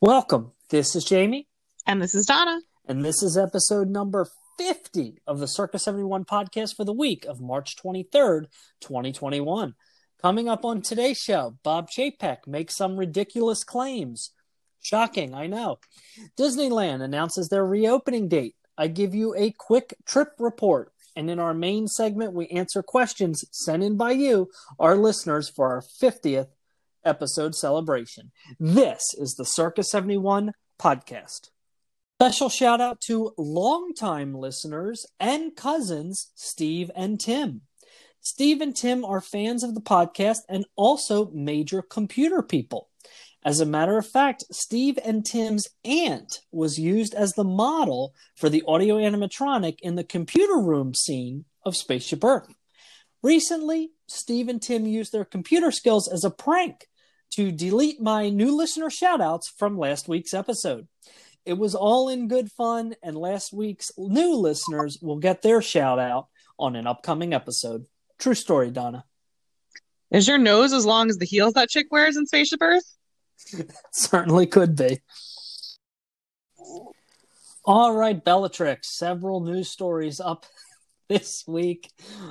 Welcome. This is Jamie, And this is Donna. and this is episode number 50 of the Circus 71 podcast for the week of March 23rd, 2021. Coming up on today's show, Bob Chapek makes some ridiculous claims. Shocking, I know. Disneyland announces their reopening date. I give you a quick trip report. And in our main segment, we answer questions sent in by you, our listeners, for our 50th episode celebration. This is the Circus 71 podcast. Special shout out to longtime listeners and cousins, Steve and Tim. Steve and Tim are fans of the podcast and also major computer people. As a matter of fact, Steve and Tim's aunt was used as the model for the audio animatronic in the computer room scene of Spaceship Earth. Recently, Steve and Tim used their computer skills as a prank to delete my new listener shoutouts from last week's episode. It was all in good fun, and last week's new listeners will get their shout out on an upcoming episode. True story, Donna. Is your nose as long as the heels that chick wears in Spaceship Earth? Certainly could be. All right, Bellatrix. Several news stories up this week.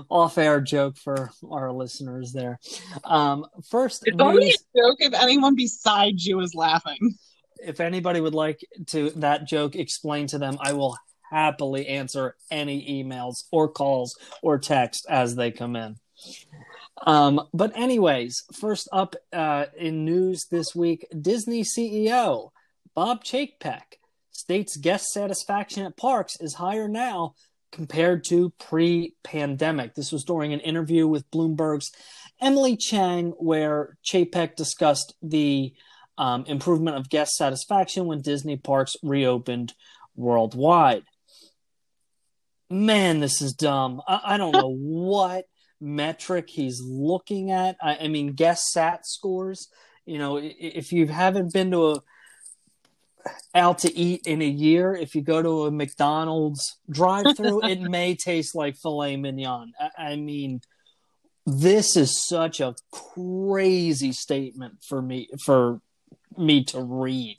Off air joke for our listeners there. Um, first, It's only a joke if anyone besides you is laughing. if anybody would like to that joke explained to them, I will happily answer any emails or calls or text as they come in. Um, but anyways, first up uh, in news this week, Disney CEO Bob Chapek states guest satisfaction at parks is higher now compared to pre-pandemic. This was during an interview with Bloomberg's Emily Chang, where Chapek discussed the um, improvement of guest satisfaction when Disney parks reopened worldwide. Man, this is dumb. I, I don't know what metric he's looking at. I, I mean, guest sat scores. You know, if you haven't been to a out to eat in a year, if you go to a McDonald's drive-through, it may taste like filet mignon. I, I mean, this is such a crazy statement for me for me to read.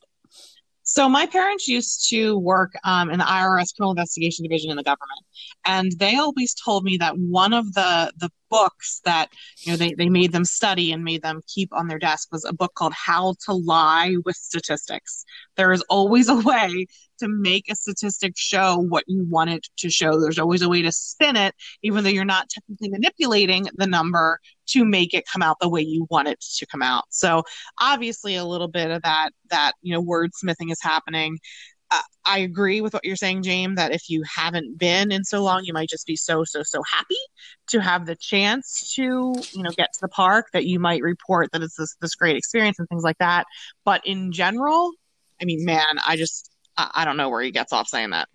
So my parents used to work um, in the IRS criminal investigation division in the government, and they always told me that one of the the books that you know they, they made them study and made them keep on their desk was a book called How to Lie with Statistics. There is always a way to make a statistic show what you want it to show. There's always a way to spin it, even though you're not technically manipulating the number to make it come out the way you want it to come out. So obviously a little bit of that that you know wordsmithing is happening uh, i agree with what you're saying james that if you haven't been in so long you might just be so so so happy to have the chance to you know get to the park that you might report that it's this, this great experience and things like that. But in general i mean man i just i, I don't know where he gets off saying that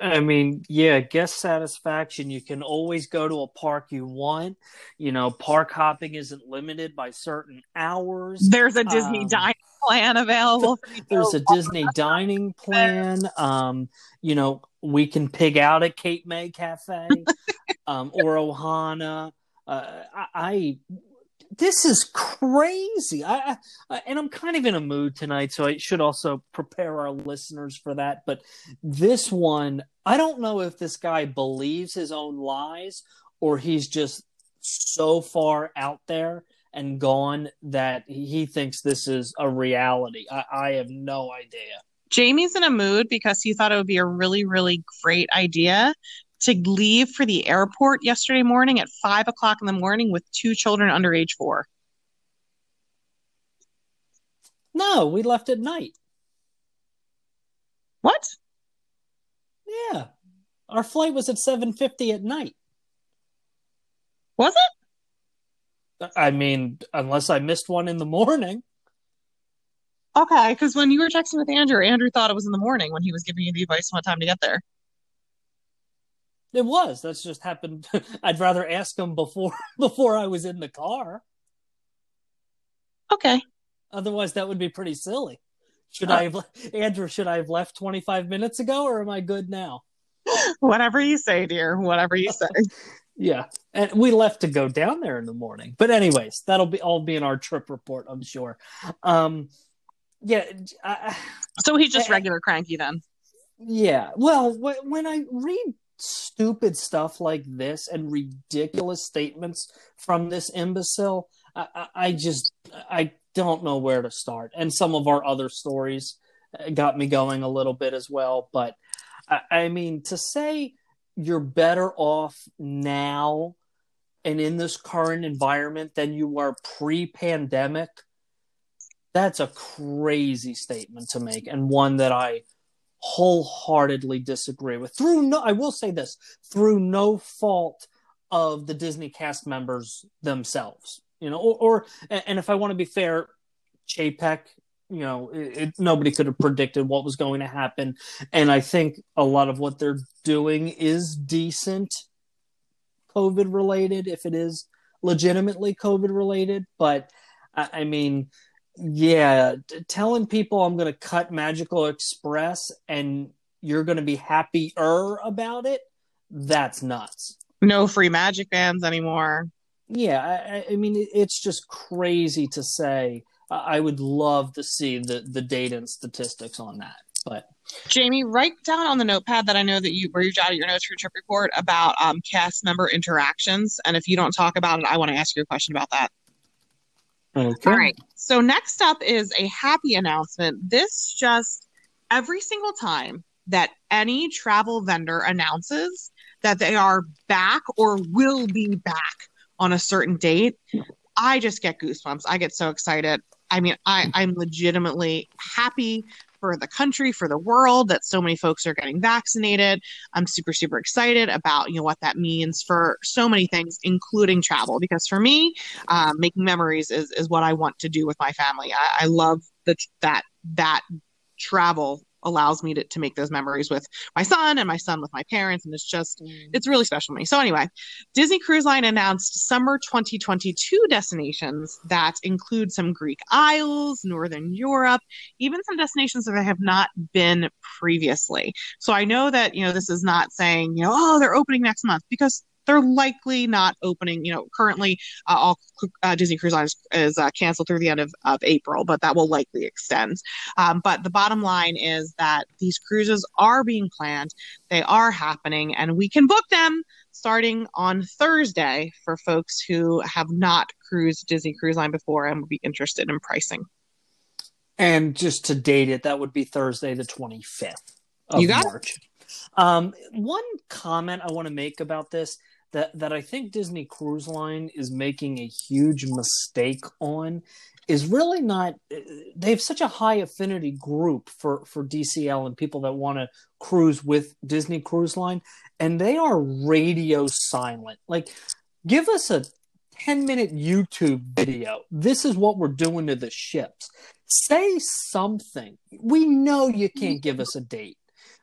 I mean, yeah, guest satisfaction. You can always go to a park you want. You know, park hopping isn't limited by certain hours. there's a disney Um, dining plan available for you to There's a Disney dining plan. Um, you know, we can pig out at Cape May Cafe um, or Ohana. Uh, I, I this is crazy. I, I and I'm kind of in a mood tonight, so I should also prepare our listeners for that. But this one, I don't know if this guy believes his own lies or he's just so far out there and gone that he thinks this is a reality. I, I have no idea. Jamie's in a mood because he thought it would be a really, really great idea to leave for the airport yesterday morning at five o'clock in the morning with two children under age four. No, we left at night. What? Yeah. Our flight was at 7:50 at night. Was it? I mean, unless I missed one in the morning. Okay, because when you were texting with Andrew, Andrew thought it was in the morning when he was giving you the advice on what time to get there. It was. That's just happened. I'd rather ask him before before I was in the car. Okay. Otherwise, that would be pretty silly. Should I have, Andrew? Should I have left 25 minutes ago, or am I good now? Whatever you say, dear. Whatever you say. Yeah, and we left to go down there in the morning. But anyways, that'll be all be in our trip report, I'm sure. Um, yeah. I, So he's just I- regular cranky then. Yeah. Well, when I read stupid stuff like this and ridiculous statements from this imbecile, I, I, just I don't know where to start. And some of our other stories uh, got me going a little bit as well. But I, I mean, to say you're better off now and in this current environment than you were pre-pandemic, that's a crazy statement to make, and one that I wholeheartedly disagree with. Through no, I will say this, through no fault of the Disney cast members themselves, you know, or, or and if I want to be fair, Chapek, you know, it, it, nobody could have predicted what was going to happen, and I think a lot of what they're doing is decent, COVID related, if it is legitimately COVID related, but I, I mean yeah, t- telling people I'm going to cut Magical Express and you're going to be happier about it, that's nuts. No free magic bands anymore. Yeah, I, I- mean, it's just crazy to say. I I would love to see the, the data and statistics on that. But Jamie, write down on the notepad that I know that you where you jotted your notes for your trip report about um, cast member interactions. And if you don't talk about it, I want to ask you a question about that. Okay. All right. So next up is a happy announcement. This just every single time that any travel vendor announces that they are back or will be back on a certain date, I just get goosebumps. I get so excited. I mean, I, I'm legitimately happy for the country, for the world that so many folks are getting vaccinated. I'm super, super excited about you know what that means for so many things, including travel. Because for me, um, making memories is is what I want to do with my family. I, I love the that that travel allows me to, to make those memories with my son and my son with my parents and it's just mm. it's really special to me. So anyway disney cruise line announced summer 2022 destinations that include some greek isles northern europe even some destinations that i have not been previously. So i know that you know this is not saying you know oh they're opening next month because they're likely not opening you know currently uh, all uh, disney cruise line is, is uh, canceled through the end of, of april but that will likely extend um, but the bottom line is that these cruises are being planned they are happening and we can book them starting on thursday for folks who have not cruised disney cruise line before and would be interested in pricing And just to date it, that would be Thursday, the 25th of You got it. March. Um, one comment I want to make about this that, that I think Disney Cruise Line is making a huge mistake on is really not. Uh, they have such a high affinity group for, for DCL and people that want to cruise with Disney Cruise Line, and they are radio silent. Like, give us a 10 minute YouTube video. This is what we're doing to the ships. Say something. We know you can't give us a date,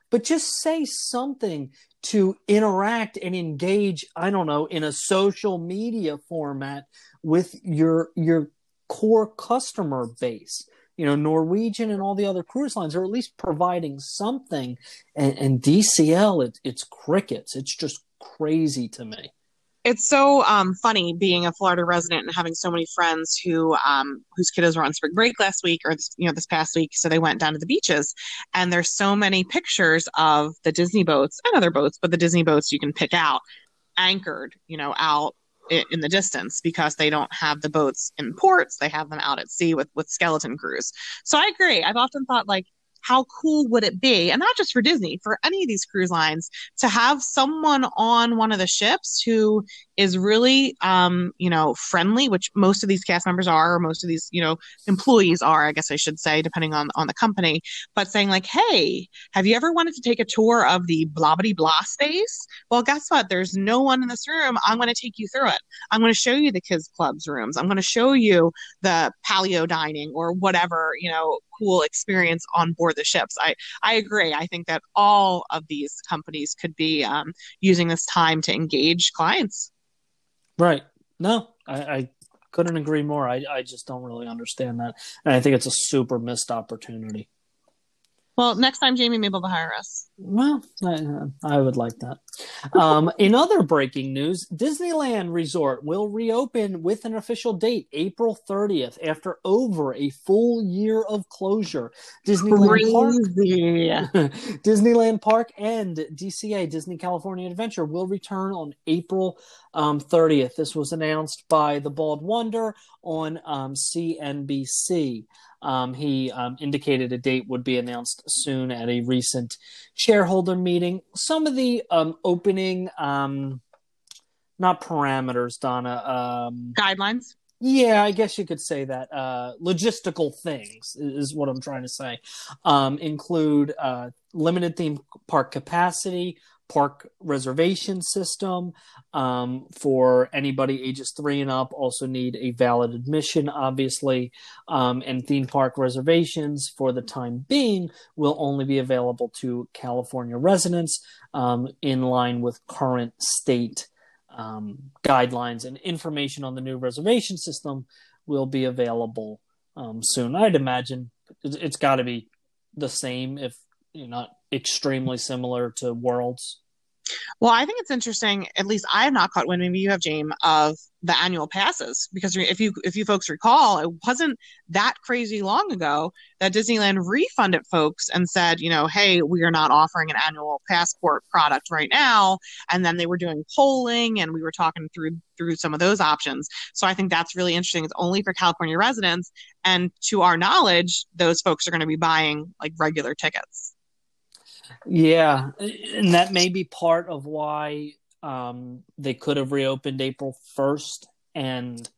but just say something to interact and engage, I don't know, in a social media format with your your core customer base. You know, Norwegian and all the other cruise lines are at least providing something. And, and DCL, it, it's crickets. It's just crazy to me. It's so um, funny being a Florida resident and having so many friends who um, whose kiddos were on spring break last week or you know this past week, so they went down to the beaches, and there's so many pictures of the Disney boats and other boats, but the Disney boats you can pick out anchored, you know, out in the distance because they don't have the boats in ports; they have them out at sea with with skeleton crews. So I agree. I've often thought like. How cool would it be, and not just for Disney, for any of these cruise lines, to have someone on one of the ships who is really um you know friendly which most of these cast members are or most of these you know employees are i guess i should say depending on on the company but saying like hey have you ever wanted to take a tour of the blah blah blah space? Well guess what? There's no one in this room. I'm going to take you through it. I'm going to show you the kids clubs rooms. I'm going to show you the Palo dining or whatever you know cool experience on board the ships i i agree i think that all of these companies could be um, using this time to engage clients Right. No, I, I couldn't agree more. I, I just don't really understand that. And I think it's a super missed opportunity. Well, next time Jamie may be able to hire us. Well, I, I would like that. Well, I, would like that. Um, in other breaking news, Disneyland Resort will reopen with an official date, April 30th, after over a full year of closure. Disneyland Park, Disneyland Park, and DCA Disney California Adventure will return on April um, 30th. This was announced by the Bald Wonder on um, CNBC. Um, he um, indicated a date would be announced soon at a recent shareholder meeting. Some of the um, opening, um, not parameters, Donna. Um, Guidelines. Yeah, I guess you could say that. Uh, logistical things is what I'm trying to say. Um, include uh, limited theme park capacity, park reservation system. Um, for anybody ages three and up also need a valid admission obviously. Um, and theme park reservations for the time being will only be available to california residents um, in line with current state um, guidelines. And information on the new reservation system will be available um, soon. I'd imagine it's got to be the same if you're not extremely similar to Worlds. Well, I think it's interesting. At least I have not caught wind. Maybe you have, James, of the annual passes because if you if you folks recall, it wasn't that crazy long ago that Disneyland refunded folks and said, you know, hey, we are not offering an annual passport product right now. And then they were doing polling, and we were talking through through some of those options. So I think that's really interesting. It's only for California residents, and to our knowledge, those folks are going to be buying like regular tickets. Yeah, and that may be part of why um, they could have reopened April 1st and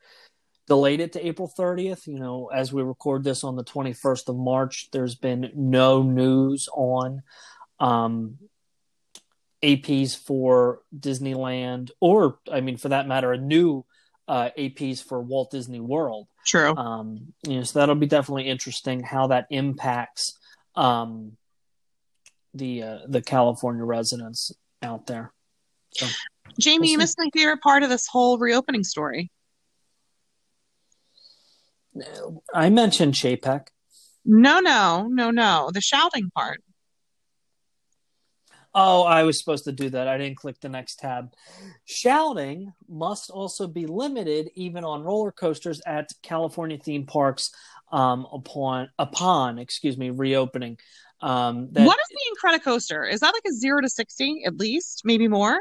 delayed it to April 30th. You know, as we record this on the 21st of March, there's been no news on um, APs for Disneyland, or, I mean, for that matter, a new uh, APs for Walt Disney World. True. Um, you know, so that'll be definitely interesting how that impacts um, the uh, the California residents out there. So, Jamie, we'll you missed my favorite part of this whole reopening story. I mentioned Chapek. No, no, no, no. The shouting part. Oh, I was supposed to do that. I didn't click the next tab. Shouting must also be limited even on roller coasters at California theme parks um, upon upon excuse me reopening. Um, that, what is the Incredicoaster? Is that like a zero to sixty at least, maybe more?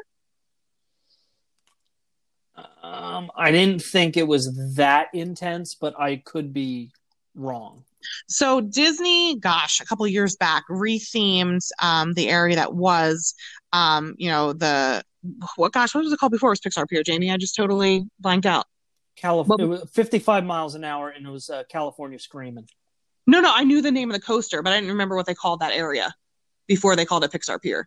Um, I didn't think it was that intense, but I could be wrong. So Disney, gosh, a couple years back, rethemed um, the area that was, um, you know, the what? Gosh, what was it called before? It was Pixar Pier, Jamie. I just totally blanked out. California, well, 55 miles an hour, and it was uh, California Screaming. No, no, I knew the name of the coaster, but I didn't remember what they called that area before they called it Pixar Pier.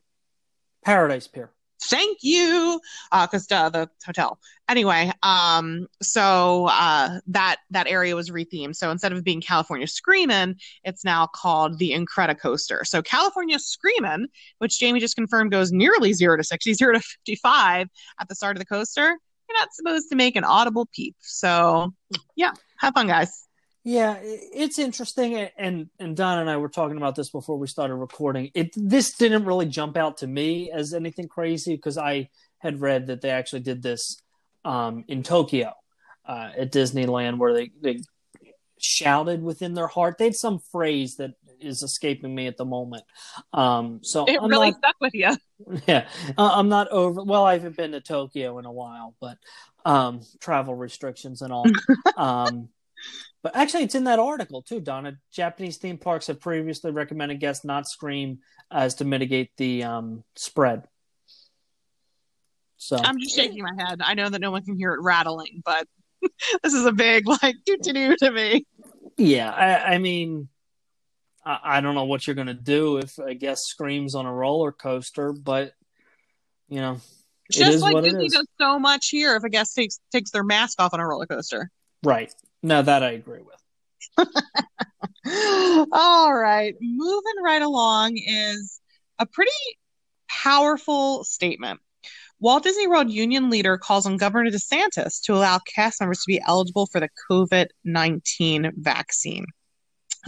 Paradise Pier. Thank you, because uh, the hotel. Anyway, um, so uh, that that area was rethemed. So instead of being California Screamin', it's now called the Incredicoaster. So California Screamin', which Jamie just confirmed goes nearly zero to 60, zero to 55 at the start of the coaster, you're not supposed to make an audible peep. So yeah, have fun, guys. Yeah, it's interesting, and and Don and I were talking about this before we started recording. It this didn't really jump out to me as anything crazy because I had read that they actually did this um, in Tokyo uh, at Disneyland, where they they shouted within their heart. They had some phrase that is escaping me at the moment. Um, so it I'm really not, stuck with you. Yeah, I'm not over. Well, I haven't been to Tokyo in a while, but um, travel restrictions and all. but actually, it's in that article too, Donna. Japanese theme parks have previously recommended guests not scream as to mitigate the um, spread. So I'm just shaking my head. I know that no one can hear it rattling, but this is a big like doo doo to me. Yeah, I, I mean, I, I, don't know what you're gonna do if a guest screams on a roller coaster, but you know, just like Disney does so much here. If a guest takes takes their mask off on a roller coaster, right? No, that I agree with. All right. Moving right along is a pretty powerful statement. Walt Disney World Union leader calls on Governor DeSantis to allow cast members to be eligible for the COVID 19 vaccine.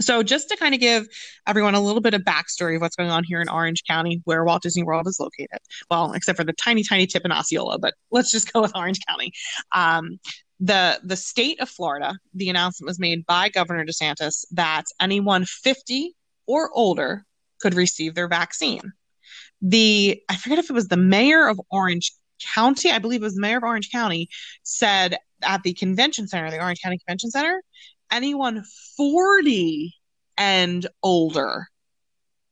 So, just to kind of give everyone a little bit of backstory of what's going on here in Orange County, where Walt Disney World is located. Well, except for the tiny, tiny tip in Osceola, but let's just go with Orange County. Um, the the state of Florida, the announcement was made by Governor DeSantis that anyone 50 or older could receive their vaccine. The I forget if it was the mayor of Orange County, I believe it was the mayor of Orange County, said at the convention center, the Orange County Convention Center, anyone 40 and older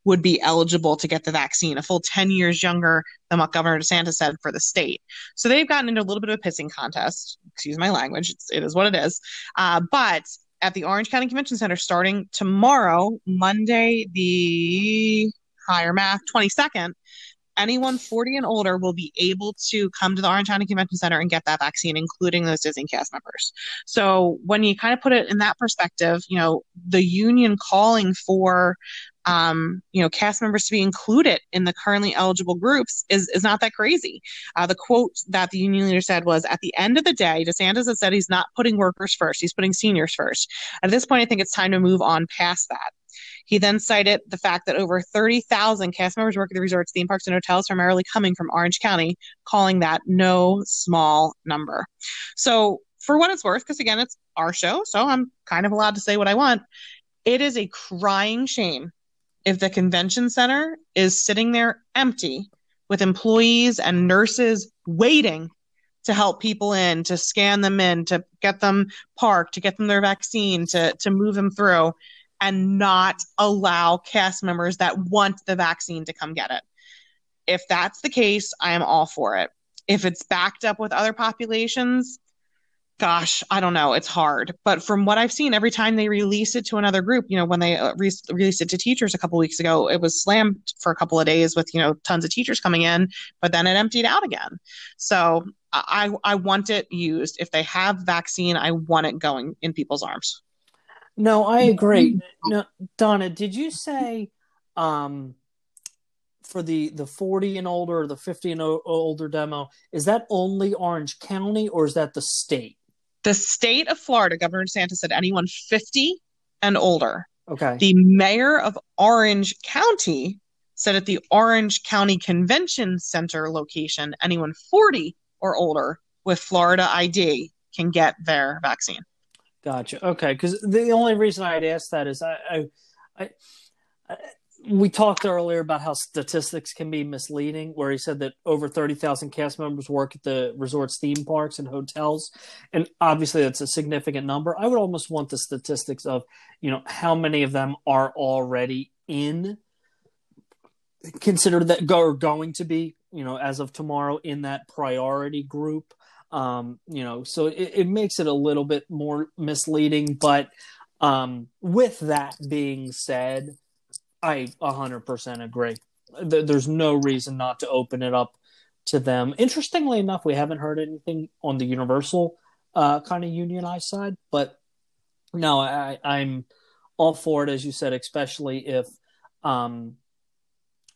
would be eligible to get the vaccine, a full 10 years younger than what Governor DeSantis said for the state. So they've gotten into a little bit of a pissing contest. Excuse my language. It's, it is what it is. Uh, but at the Orange County Convention Center starting tomorrow, Monday, the higher math, 22nd, anyone 40 and older will be able to come to the Orange County Convention Center and get that vaccine, including those Disney cast members. So when you kind of put it in that perspective, you know, the union calling for um, you know, cast members to be included in the currently eligible groups is, is not that crazy. Uh, the quote that the union leader said was, at the end of the day, DeSantis has said he's not putting workers first. He's putting seniors first. At this point, I think it's time to move on past that. He then cited the fact that over 30,000 cast members work at the resorts, theme parks, and hotels, primarily coming from Orange County, calling that no small number. So, for what it's worth, because again, it's our show, so I'm kind of allowed to say what I want. It is a crying shame if the convention center is sitting there empty with employees and nurses waiting to help people in, to scan them in, to get them parked, to get them their vaccine, to, to move them through and not allow cast members that want the vaccine to come get it. If that's the case, I am all for it. If it's backed up with other populations, gosh, I don't know. It's hard. But from what I've seen, every time they release it to another group, you know, when they uh, re- released it to teachers a couple weeks ago, it was slammed for a couple of days with, you know, tons of teachers coming in, but then it emptied out again. So I, I want it used. If they have vaccine, I want it going in people's arms. No, I agree. No, Donna, did you say um, for the the 40 and older or the 50 and o- older demo, is that only Orange County or is that the state? The state of Florida, Governor DeSantis said anyone 50 and older. Okay. The mayor of Orange County said at the Orange County Convention Center location, anyone 40 or older with Florida ID can get their vaccine. Gotcha. Okay, because the only reason I'd ask that is I, I, I, I, we talked earlier about how statistics can be misleading, where he said that over thirty thousand cast members work at the resorts, theme parks, and hotels, and obviously that's a significant number. I would almost want the statistics of you know how many of them are already in considered that go are going to be you know as of tomorrow in that priority group um, you know, so it, it, makes it a little bit more misleading. But um, with that being said, I 100% agree. There's no reason not to open it up to them. Interestingly enough, we haven't heard anything on the universal uh, kind of unionized side, but no, I, I'm all for it, as you said, especially if um,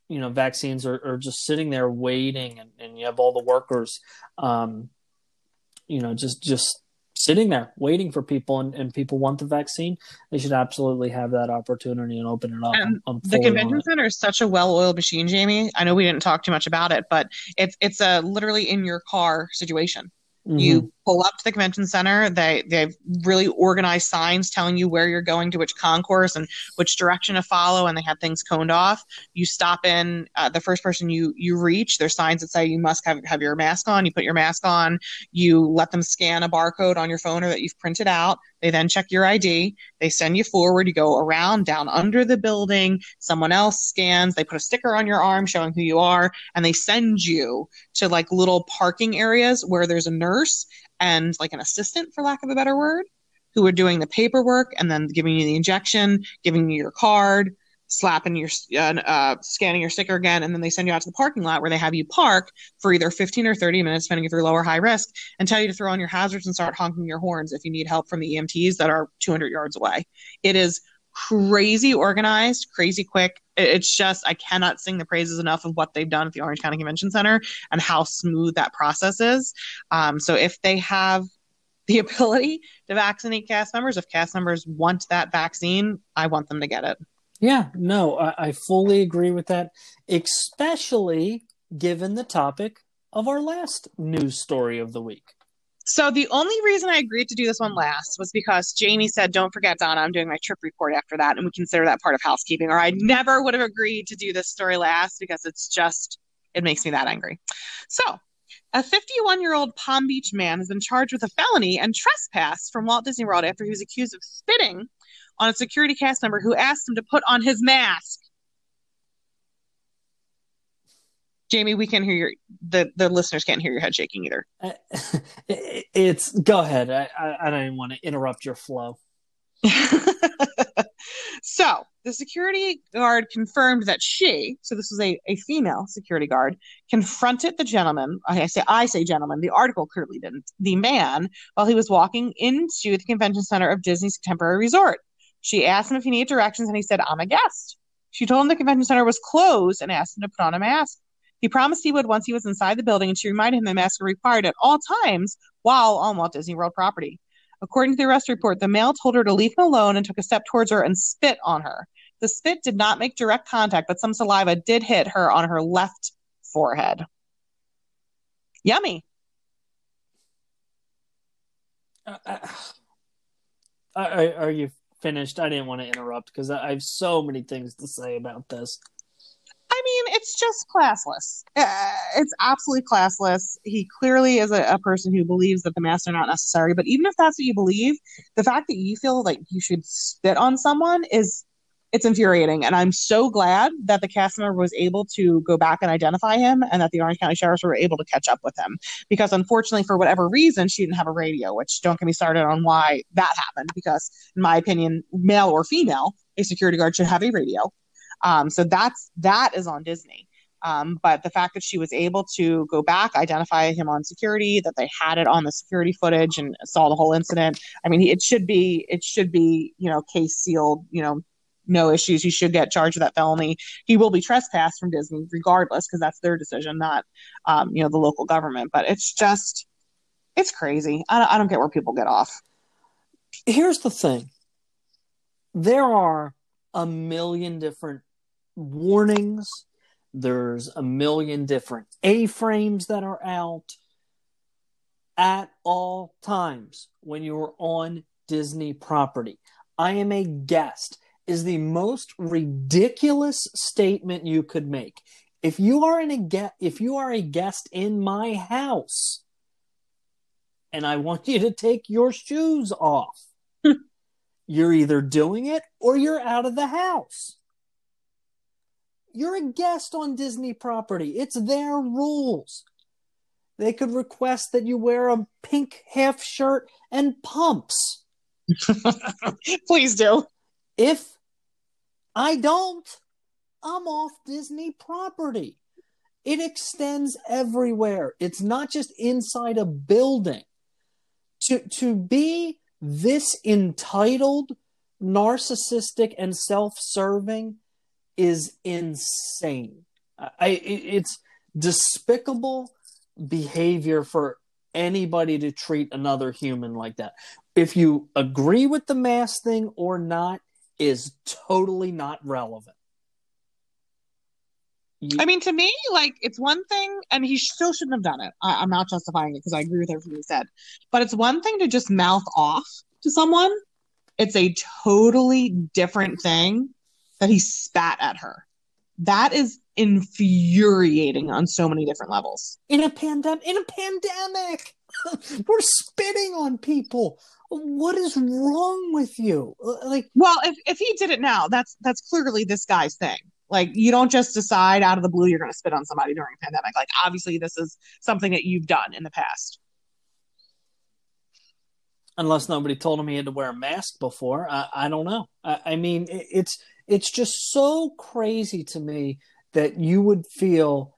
you know vaccines are, are, just sitting there waiting and, and, you have all the workers um, you know just just sitting there waiting for people and, and people want the vaccine they should absolutely have that opportunity and open it up and the convention center is such a well-oiled machine jamie. I know we didn't talk too much about it but it's it's a literally in your car situation. Mm-hmm. You pull up to the convention center. They they've really organized signs telling you where you're going to which concourse and which direction to follow, and they have things coned off. You stop in. Uh, the first person you you reach, there's signs that say you must have have your mask on. You put your mask on. You let them scan a barcode on your phone or that you've printed out. They then check your ID. They send you forward. You go around down under the building. Someone else scans. They put a sticker on your arm showing who you are, and they send you to like little parking areas where there's a nurse and like an assistant, for lack of a better word, who are doing the paperwork and then giving you the injection, giving you your card, slapping your uh, uh, scanning your sticker again, and then they send you out to the parking lot where they have you park for either 15 or 30 minutes, depending if you're low or high risk, and tell you to throw on your hazards and start honking your horns if you need help from the EMTs that are 200 yards away. It is crazy organized, crazy quick. It's just I cannot sing the praises enough of what they've done at the Orange County Convention Center and how smooth that process is. Um, so if they have the ability to vaccinate cast members. If cast members want that vaccine, I want them to get it. Yeah, no, I, I fully agree with that, especially given the topic of our last news story of the week. So the only reason I agreed to do this one last was because Jamie said, "Don't forget, Donna, I'm doing my trip report after that, and we consider that part of housekeeping." Or I never would have agreed to do this story last because it's just it makes me that angry. So a 51 year old Palm Beach man has been charged with a felony and trespass from Walt Disney World after he was accused of spitting on a security cast member who asked him to put on his mask. Jamie, we can't hear your the the listeners can't hear your head shaking either. Uh, it's go ahead. I I, I don't even want to interrupt your flow. so the security guard confirmed that she, so this was a, a female security guard, confronted the gentleman. I say I say gentleman. The article clearly didn't. The man while he was walking into the convention center of Disney's Contemporary Resort. She asked him if he needed directions, and he said, "I'm a guest." She told him the convention center was closed and asked him to put on a mask. He promised he would once he was inside the building, and she reminded him that masks were required at all times while on Walt Disney World property. According to the arrest report, the male told her to leave him alone and took a step towards her and spit on her. The spit did not make direct contact, but some saliva did hit her on her left forehead. Yummy. Uh, uh, are, are you finished? I didn't want to interrupt because I have so many things to say about this. I mean, it's just classless. Uh, it's absolutely classless. He clearly is a, a, person who believes that the masks are not necessary. But even if that's what you believe, the fact that you feel like you should spit on someone is it's infuriating. And I'm so glad that the cast member was able to go back and identify him and that the Orange County Sheriffs were able to catch up with him. Because unfortunately, for whatever reason, she didn't have a radio, which don't get me started on why that happened. Because, in my opinion, male or female, a security guard should have a radio. Um, so that's that is on Disney. Um, but the fact that she was able to go back, identify him on security, that they had it on the security footage and saw the whole incident. I mean, it should be it should be you know case sealed. You know, no issues. He should get charged with that felony. He will be trespassed from Disney regardless because that's their decision, not um, you know the local government. But it's just it's crazy. I don't, I don't get where people get off. Here's the thing: there are a million different warnings. There's a million different A frames that are out at all times when you're on Disney property. I am a guest is the most ridiculous statement you could make. If you are in a get if you are a guest in my house and I want you to take your shoes off, hmm. you're either doing it or you're out of the house. You're a guest on Disney property. It's their rules. They could request that you wear a pink half shirt and pumps. Please do. If I don't, I'm off Disney property. It extends everywhere. It's not just inside a building. To to be this entitled, narcissistic, and self-serving is insane. I, it's despicable behavior for anybody to treat another human like that. If you agree with the mask thing or not is totally not relevant. You... I mean, to me, like it's one thing, and he still shouldn't have done it. I, am not justifying it because I agree with everything he said, but it's one thing to just mouth off to someone. It's a totally different thing that he spat at her. That is infuriating on so many different levels. In a pandemic, in a pandemic, we're spitting on people. What is wrong with you? Uh, like, well, if if he did it now, that's that's clearly this guy's thing. Like, you don't just decide out of the blue you're going to spit on somebody during a pandemic. Like, obviously, this is something that you've done in the past unless nobody told him he had to wear a mask before. I, I don't know. I, I mean, it, it's it's just so crazy to me that you would feel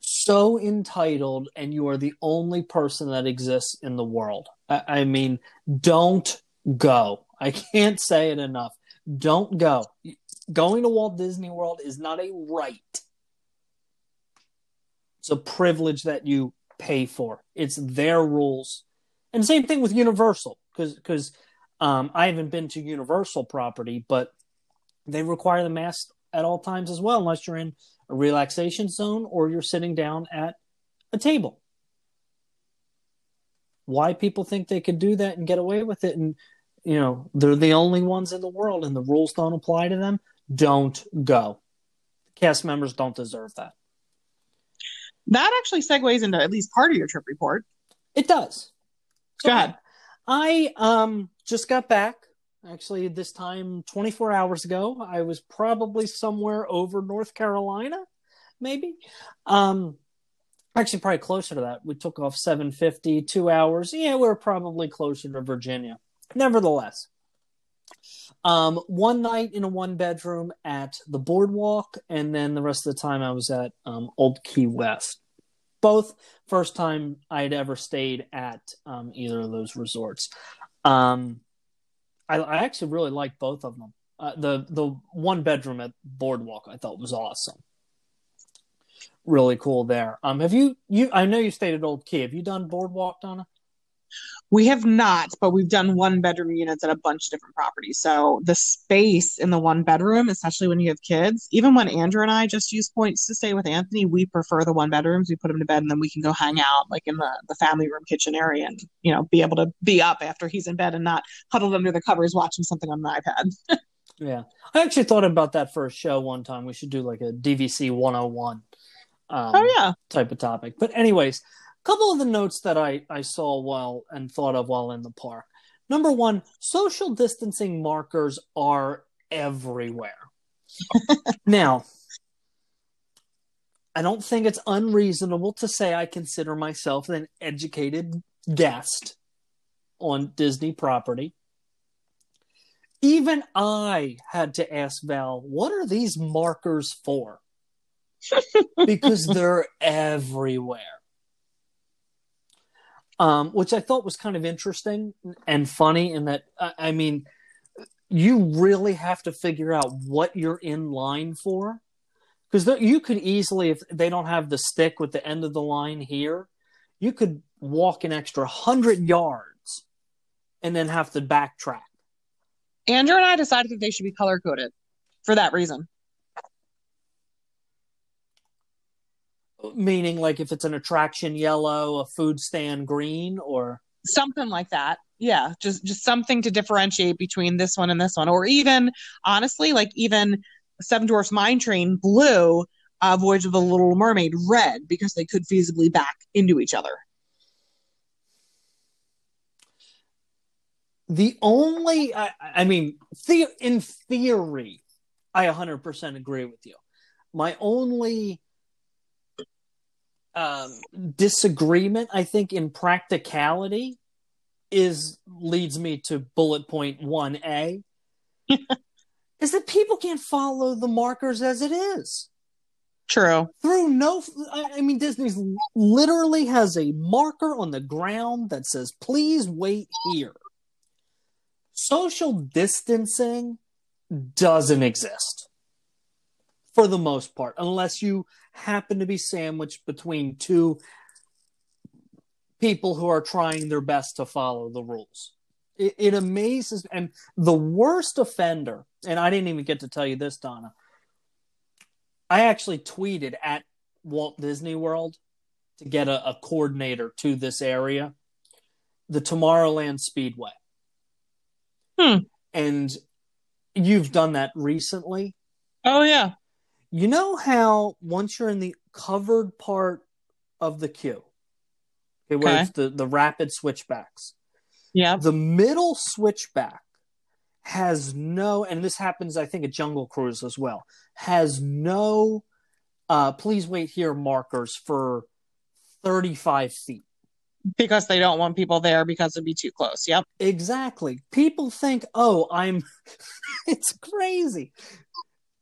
so entitled and you are the only person that exists in the world. I, I mean, don't go. I can't say it enough. Don't go. Going to Walt Disney World is not a right. It's a privilege that you pay for. It's their rules And same thing with Universal, because because um, I haven't been to Universal property, but they require the mask at all times as well, unless you're in a relaxation zone or you're sitting down at a table. Why people think they could do that and get away with it, and you know they're the only ones in the world, and the rules don't apply to them. Don't go. Cast members don't deserve that. That actually segues into at least part of your trip report. It does. Go ahead. I um just got back. Actually, this time 24 hours ago. I was probably somewhere over North Carolina, maybe. Um actually probably closer to that. We took off 750, two hours. Yeah, we are probably closer to Virginia. Nevertheless. Um, one night in a one bedroom at the boardwalk, and then the rest of the time I was at um, Old Key West. Both first time I'd ever stayed at um, either of those resorts. Um, I, I actually really liked both of them. Uh, the the one bedroom at Boardwalk I thought was awesome. Really cool there. Um, have you you? I know you stayed at Old Key. Have you done Boardwalk, Donna? We have not, but we've done one bedroom units at a bunch of different properties. So the space in the one bedroom, especially when you have kids, even when Andrew and I just use points to stay with Anthony, we prefer the one bedrooms. We put him to bed and then we can go hang out like in the, the family room kitchen area and, you know, be able to be up after he's in bed and not huddled under the covers watching something on an iPad. yeah. I actually thought about that for a show one time. We should do like a DVC 101 um, oh, yeah. type of topic. But, anyways, couple of the notes that I, I saw while and thought of while in the park. Number one, social distancing markers are everywhere. now, I don't think it's unreasonable to say I consider myself an educated guest on Disney property. Even I had to ask Val, what are these markers for? because they're everywhere um, which I thought was kind of interesting and funny. In that, I mean, you really have to figure out what you're in line for, because you could easily, if they don't have the stick with the end of the line here, you could walk an extra hundred yards and then have to backtrack. Andrew and I decided that they should be color coded for that reason. Meaning, like if it's an attraction yellow, a food stand green, or something like that. Yeah, just just something to differentiate between this one and this one, or even honestly, like even Seven Dwarfs Mine Train blue, uh, Voyage of the Little Mermaid red, because they could feasibly back into each other. The only, I, I mean, the, in theory, I 100% agree with you. My only um, disagreement, I think, in practicality is leads me to bullet point one A is that people can't follow the markers as it is. True. Through no, I mean, Disney's literally has a marker on the ground that says, please wait here. Social distancing doesn't exist for the most part, unless you happen to be sandwiched between two people who are trying their best to follow the rules. It, it amazes, and the worst offender, and I didn't even get to tell you this, Donna. I actually tweeted at Walt Disney World to get a, a coordinator to this area, the Tomorrowland Speedway. Hmm. And you've done that recently. Oh yeah. You know how once you're in the covered part of the queue, okay, where okay. it's the, the rapid switchbacks. Yeah. The middle switchback has no, and this happens, I think, at Jungle Cruise as well, has no uh, please wait here markers for 35 feet. Because they don't want people there because it'd be too close. Yep. Exactly. People think, oh, I'm, it's crazy.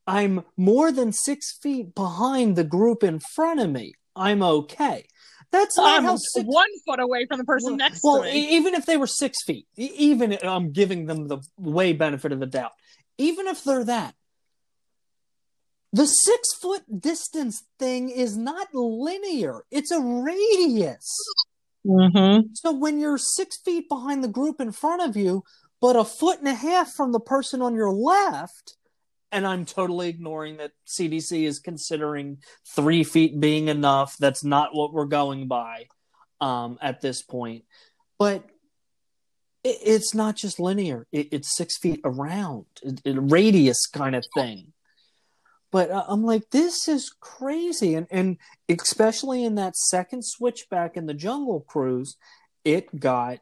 I'm more than six feet behind the group in front of me. I'm okay. That's not I'm how six... one foot away from the person well, next well, to me. Well, even if they were six feet, even I'm giving them the way benefit of the doubt. Even if they're that, the six foot distance thing is not linear. It's a radius. Mm-hmm. So when you're six feet behind the group in front of you, but a foot and a half from the person on your left, and I'm totally ignoring that CDC is considering three feet being enough. That's not what we're going by um, at this point. But it, it's not just linear, it, it's six feet around, it, radius kind of thing. But uh, I'm like, this is crazy. And, and especially in that second switchback in the jungle cruise, it got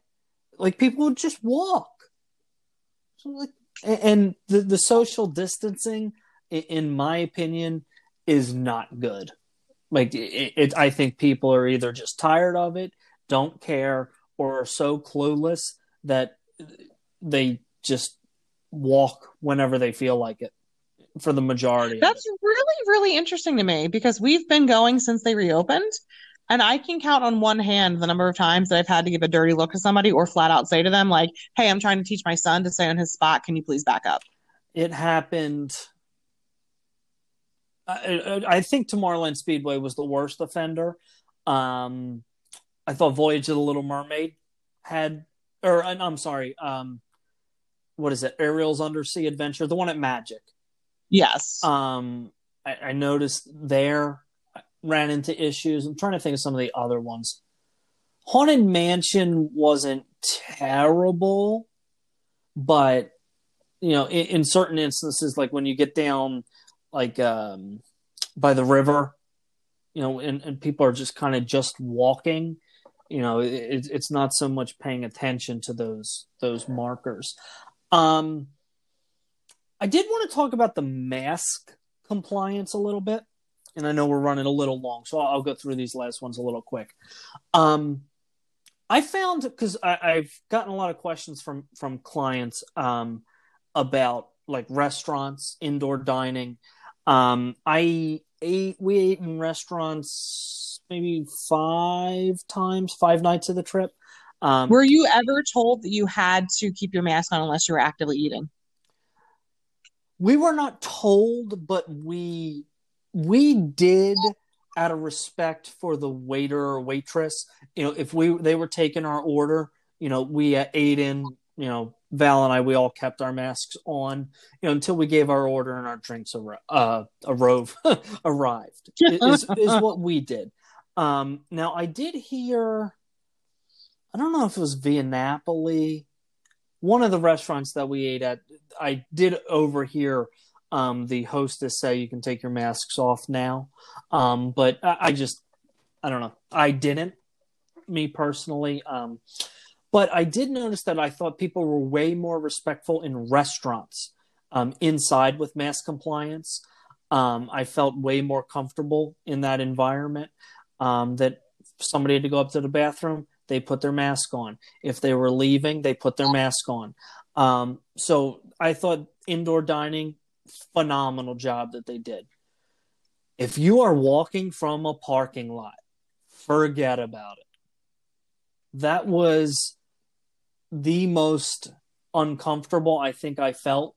like people would just walk. So like, and the, the social distancing, in my opinion, is not good. Like it, it, I think people are either just tired of it, don't care, or are so clueless that they just walk whenever they feel like it for the majority. That's really, really interesting to me because we've been going since they reopened. And I can count on one hand the number of times that I've had to give a dirty look to somebody or flat out say to them, like, hey, I'm trying to teach my son to stay on his spot. Can you please back up? It happened. I, I think Tomorrowland Speedway was the worst offender. Um, I thought Voyage of the Little Mermaid had, or I'm sorry, um, what is it? Ariel's Undersea Adventure, the one at Magic. Yes. Um, I, I noticed there ran into issues. I'm trying to think of some of the other ones. Haunted Mansion wasn't terrible, but you know, in, in certain instances, like when you get down like um, by the river, you know, and, and people are just kind of just walking. You know, it, it's not so much paying attention to those those markers. Um, I did want to talk about the mask compliance a little bit, and I know we're running a little long, so I'll, I'll go through these last ones a little quick. Um, I found because I've gotten a lot of questions from from clients um, about like restaurants, indoor dining. Um, I ate we ate in restaurants maybe five times, five nights of the trip. Um, Were you ever told that you had to keep your mask on unless you were actively eating? we were not told, but we we did out of respect for the waiter or waitress. You know, if we they were taking our order, you know, we ate in, you know, Val and I, we all kept our masks on, you know, until we gave our order and our drinks ar- uh, arove, arrived. is, is what we did. Um, now I did hear, I don't know if it was via Napoli one of the restaurants that we ate at, I did overhear um, the hostess say you can take your masks off now. Um, but I, I, just, I don't know. I didn't, me personally. Um, but I did notice that I thought people were way more respectful in restaurants um, inside with mask compliance. Um, I felt way more comfortable in that environment. Um, that somebody had to go up to the bathroom, they put their mask on. If they were leaving, they put their mask on. Um, so I thought indoor dining, phenomenal job that they did. If you are walking from a parking lot, forget about it. That was the most uncomfortable I think I felt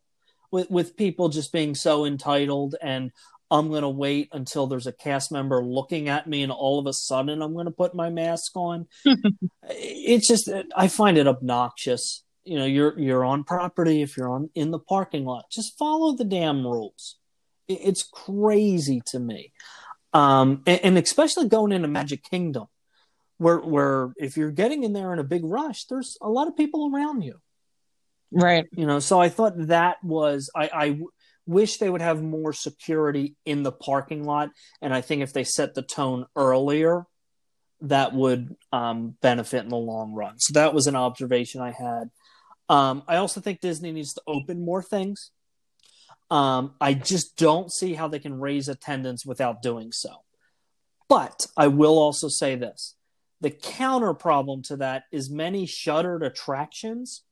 with with people just being so entitled and I'm going to wait until there's a cast member looking at me and all of a sudden I'm going to put my mask on. it's just I find it obnoxious. You know, you're you're on property if you're on in the parking lot. Just follow the damn rules. It's crazy to me. Um, and, and especially going into Magic Kingdom where where if you're getting in there in a big rush, there's a lot of people around you. Right. You know, so I thought that was I I wish they would have more security in the parking lot. And I think if they set the tone earlier, that would um, benefit in the long run. So that was an observation I had. Um, I also think Disney needs to open more things. Um, I just don't see how they can raise attendance without doing so. But I will also say this the counter problem to that is many shuttered attractions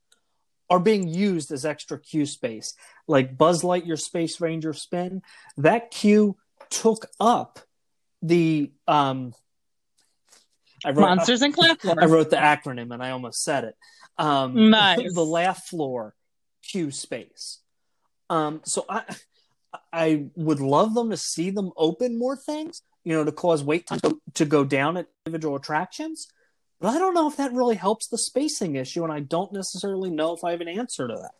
are being used as extra queue space. Like Buzz Lightyear Space Ranger Spin, that queue took up the um I wrote, Monsters and. I wrote the acronym and I almost said it. Um nice. the laugh floor queue space. Um so I I would love them to see them open more things, you know, to cause wait time to, to go down at individual attractions. But I don't know if that really helps the spacing issue, and I don't necessarily know if I have an answer to that.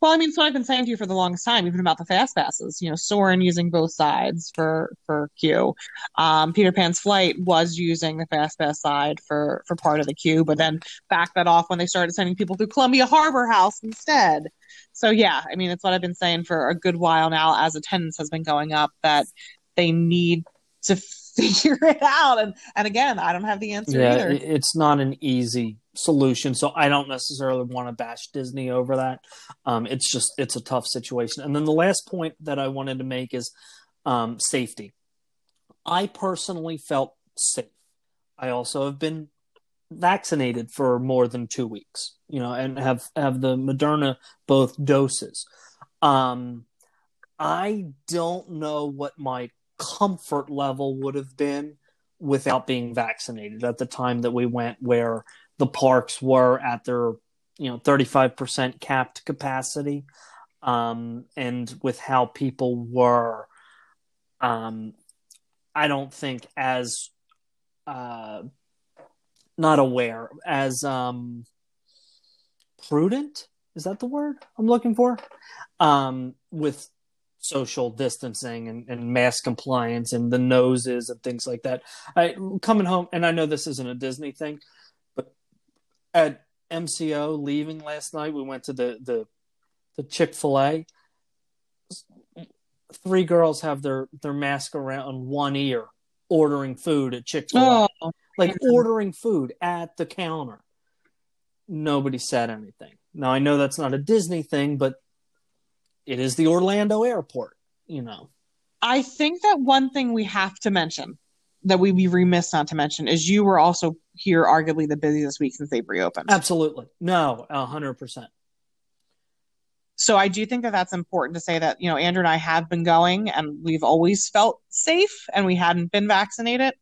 Well, I mean, so I've been saying to you for the longest time, even about the fast passes. You know, Soarin' using both sides for for queue. Um, Peter Pan's flight was using the fast pass side for for part of the queue, but then backed that off when they started sending people through Columbia Harbor House instead. So yeah, I mean, it's what I've been saying for a good while now, as attendance has been going up, that they need to figure it out. And and again, I don't have the answer yeah, either. it's not an easy solution. So I don't necessarily want to bash Disney over that. Um, it's just it's a tough situation. And then the last point that I wanted to make is um, safety. I personally felt safe. I also have been vaccinated for more than two weeks, you know, and have have the Moderna both doses. Um, I don't know what my comfort level would have been without being vaccinated at the time that we went where the parks were at their you know 35% capped capacity um, and with how people were um, i don't think as uh, not aware as um, prudent is that the word i'm looking for? Um, with social distancing and, and mass compliance and the noses and things like that. I coming home, and I know this isn't a Disney thing, but at MCO leaving last night, we went to the the the Chick Fil A. Three girls have their their mask around one ear, ordering food at Chick Fil A, oh. like ordering food at the counter. Nobody said anything. Now I know that's not a Disney thing, but it is the Orlando airport, you know. I think that one thing we have to mention that we'd be remiss not to mention is you were also here arguably the busiest week since they've reopened. Absolutely. No, 100%. So I do think that that's important to say that, you know, Andrew and I have been going and we've always felt safe and we hadn't been vaccinated.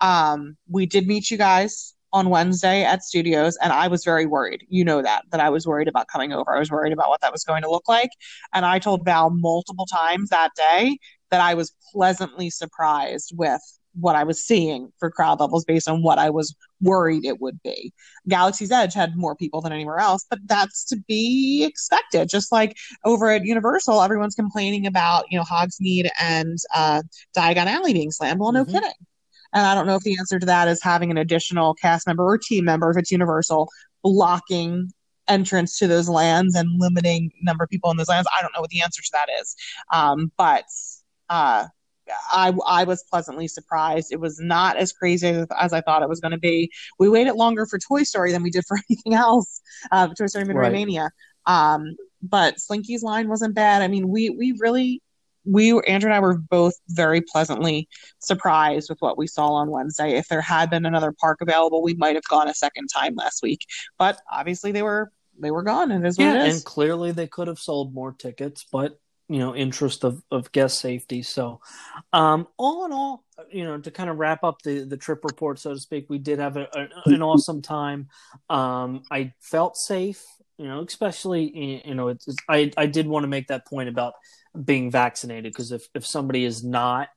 Um, we did meet you guys on Wednesday at studios, and I was very worried. You know that that I was worried about coming over. I was worried about what that was going to look like, and I told Val multiple times that day that I was pleasantly surprised with what I was seeing for crowd levels based on what I was worried it would be. Galaxy's Edge had more people than anywhere else, but that's to be expected. Just like over at Universal, everyone's complaining about, you know, Hogsmeade and uh, Diagon Alley being slammed. Well, no mm-hmm. kidding. And I don't know if the answer to that is having an additional cast member or team member, if it's Universal, blocking entrance to those lands and limiting number of people in those lands. I don't know what the answer to that is. Um, but uh, I, I was pleasantly surprised. It was not as crazy as, as I thought it was going to be. We waited longer for Toy Story than we did for anything else. Uh, Toy Story Midway right. Mania. Um, but Slinky's line wasn't bad. I mean, we we really we Andrew and I were both very pleasantly surprised with what we saw on Wednesday. If there had been another park available, we might have gone a second time last week. But obviously they were they were gone and it is yeah, it is. And clearly they could have sold more tickets, but you know, interest of, of guest safety. So um all in all, you know, to kind of wrap up the, the trip report, so to speak, we did have a, a, an awesome time. Um I felt safe you know, especially you know, I I did want to make that point about being vaccinated because if if somebody is not,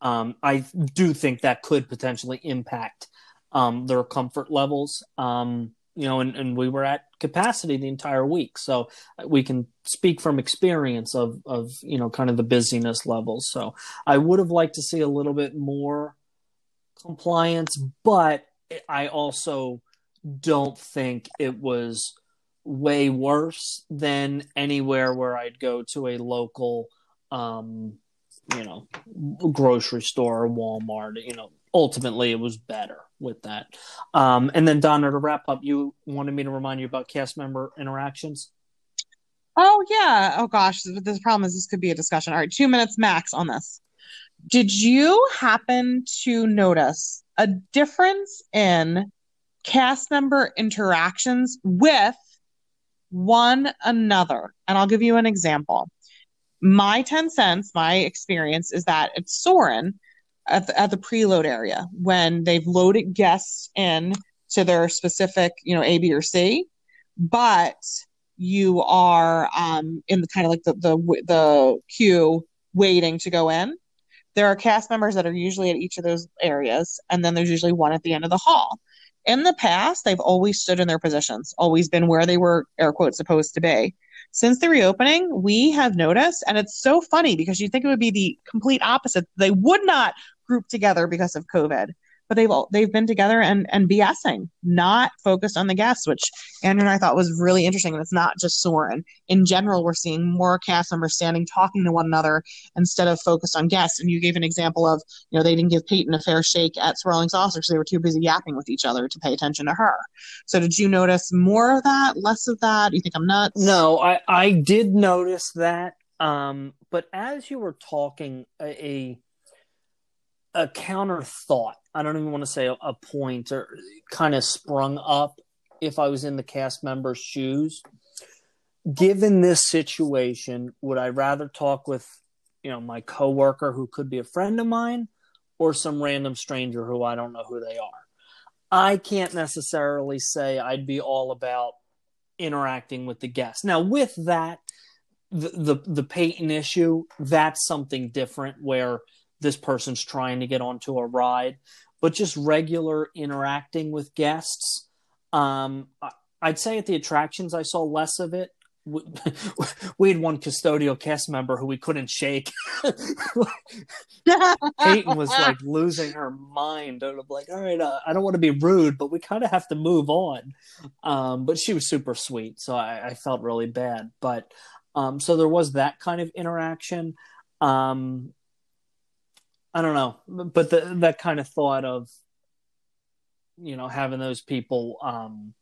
um, I do think that could potentially impact um, their comfort levels. Um, you know, and, and we were at capacity the entire week, so we can speak from experience of of you know kind of the busyness levels. So I would have liked to see a little bit more compliance, but I also don't think it was way worse than anywhere where I'd go to a local, um, you know, grocery store or Walmart. You know, ultimately it was better with that. Um, and then Donna, to wrap up, you wanted me to remind you about cast member interactions. Oh yeah. Oh gosh. The problem is this could be a discussion. All right, two minutes max on this. Did you happen to notice a difference in cast member interactions with one another. And I'll give you an example. My 10 cents, my experience is that it's Soarin' at the, at the preload area when they've loaded guests in to their specific, you know, A, B, or C, but you are um, in the kind of like the, the the queue waiting to go in. there are cast members that are usually at each of those areas, and then there's usually one at the end of the hall. In the past, they've always stood in their positions, always been where they were, air quotes, supposed to be. Since the reopening, we have noticed, and it's so funny because you think it would be the complete opposite. They would not group together because of COVID but they've all, they've been together and and BSing, not focused on the guests, which Andrew and I thought was really interesting. And it's not just Soarin'. In general, we're seeing more cast members standing talking to one another instead of focused on guests. And you gave an example of, you know, they didn't give Peyton a fair shake at Swirling Saucer because they were too busy yapping with each other to pay attention to her. So did you notice more of that, less of that? You think I'm nuts? No, I I did notice that. Um, but as you were talking, a a counter thought. I don't even want to say a, a point or kind of sprung up if I was in the cast member's shoes. Given this situation, would I rather talk with, you know, my coworker who could be a friend of mine or some random stranger who I don't know who they are? I can't necessarily say I'd be all about interacting with the guests. Now, with that, the the, the Peyton issue, that's something different where this person's trying to get onto a ride, but just regular interacting with guests. Um, I'd say at the attractions, I saw less of it. We had one custodial cast member who we couldn't shake. Peyton was like losing her mind. And I'm like, all right, uh, I don't want to be rude, but we kind of have to move on. Um, but she was super sweet, so I, I felt really bad. But um, so there was that kind of interaction. Um, I don't know, but the, that kind of thought of, you know, having those people, um,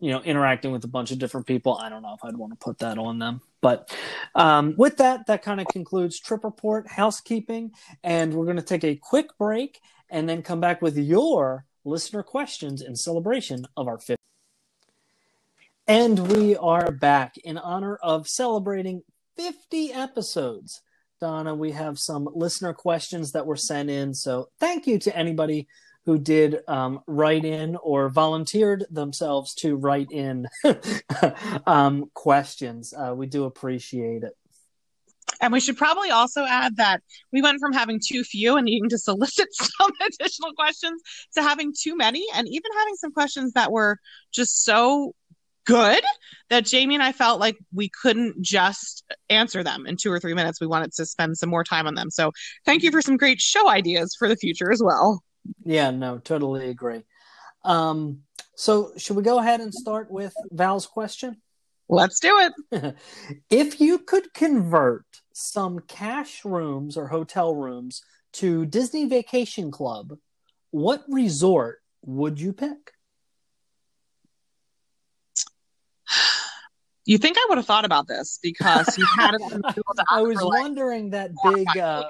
you know, interacting with a bunch of different people. I don't know if I'd want to put that on them. But um, with that, that kind of concludes Trip Report housekeeping. And we're going to take a quick break and then come back with your listener questions in celebration of our fifth. And we are back in honor of celebrating 50 episodes Donna, we have some listener questions that were sent in. So thank you to anybody who did um, write in or volunteered themselves to write in um, questions. Uh, we do appreciate it. And we should probably also add that we went from having too few and needing to solicit some additional questions to having too many and even having some questions that were just so good that Jamie and I felt like we couldn't just answer them in two or three minutes. We wanted to spend some more time on them. So thank you for some great show ideas for the future as well. Yeah, no, totally agree. Um, so should we go ahead and start with Val's question? Let's do it. if you could convert some cash rooms or hotel rooms to Disney Vacation Club, what resort would you pick? You think I would have thought about this because you had it in the middle of the I was wondering that big, uh,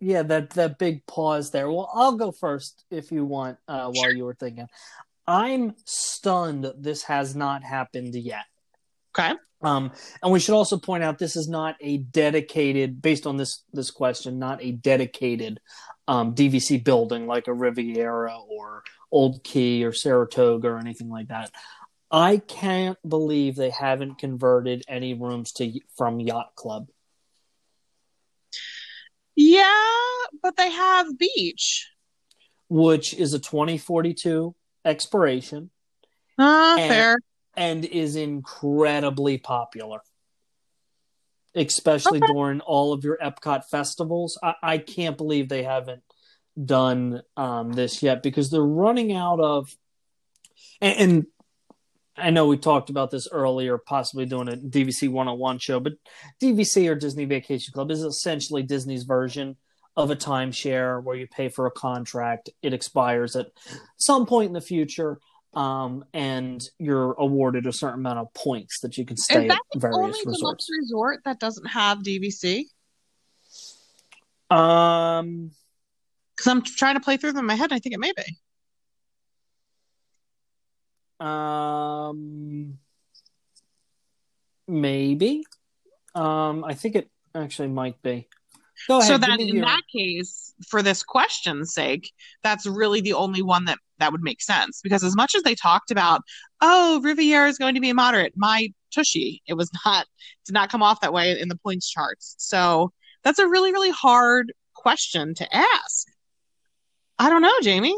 yeah, that that big pause there. Well, I'll go first if you want. Uh, while you were thinking, I'm stunned. This has not happened yet. Okay. Um, and we should also point out this is not a dedicated, based on this this question, not a dedicated um, DVC building like a Riviera or Old Key or Saratoga or anything like that. I can't believe they haven't converted any rooms to from Yacht Club. Yeah, but they have beach, which is a 2042 expiration. Uh, and, fair. And is incredibly popular, especially okay. during all of your Epcot festivals. I, I can't believe they haven't done um, this yet because they're running out of. and I know we talked about this earlier, possibly doing a DVC 101 show, but DVC or Disney Vacation Club is essentially Disney's version of a timeshare where you pay for a contract, it expires at some point in the future, um, and you're awarded a certain amount of points that you can stay at various only resorts. The resort that doesn't have DVC. Um, because I'm trying to play through them in my head. I think it may be. Um, maybe. Um, I think it actually might be. Ahead. So that in your... that case, for this question's sake, that's really the only one that that would make sense because as much as they talked about, oh, Riviera is going to be a moderate, my tushy, it was not did not come off that way in the points charts. So that's a really really hard question to ask. I don't know, Jamie.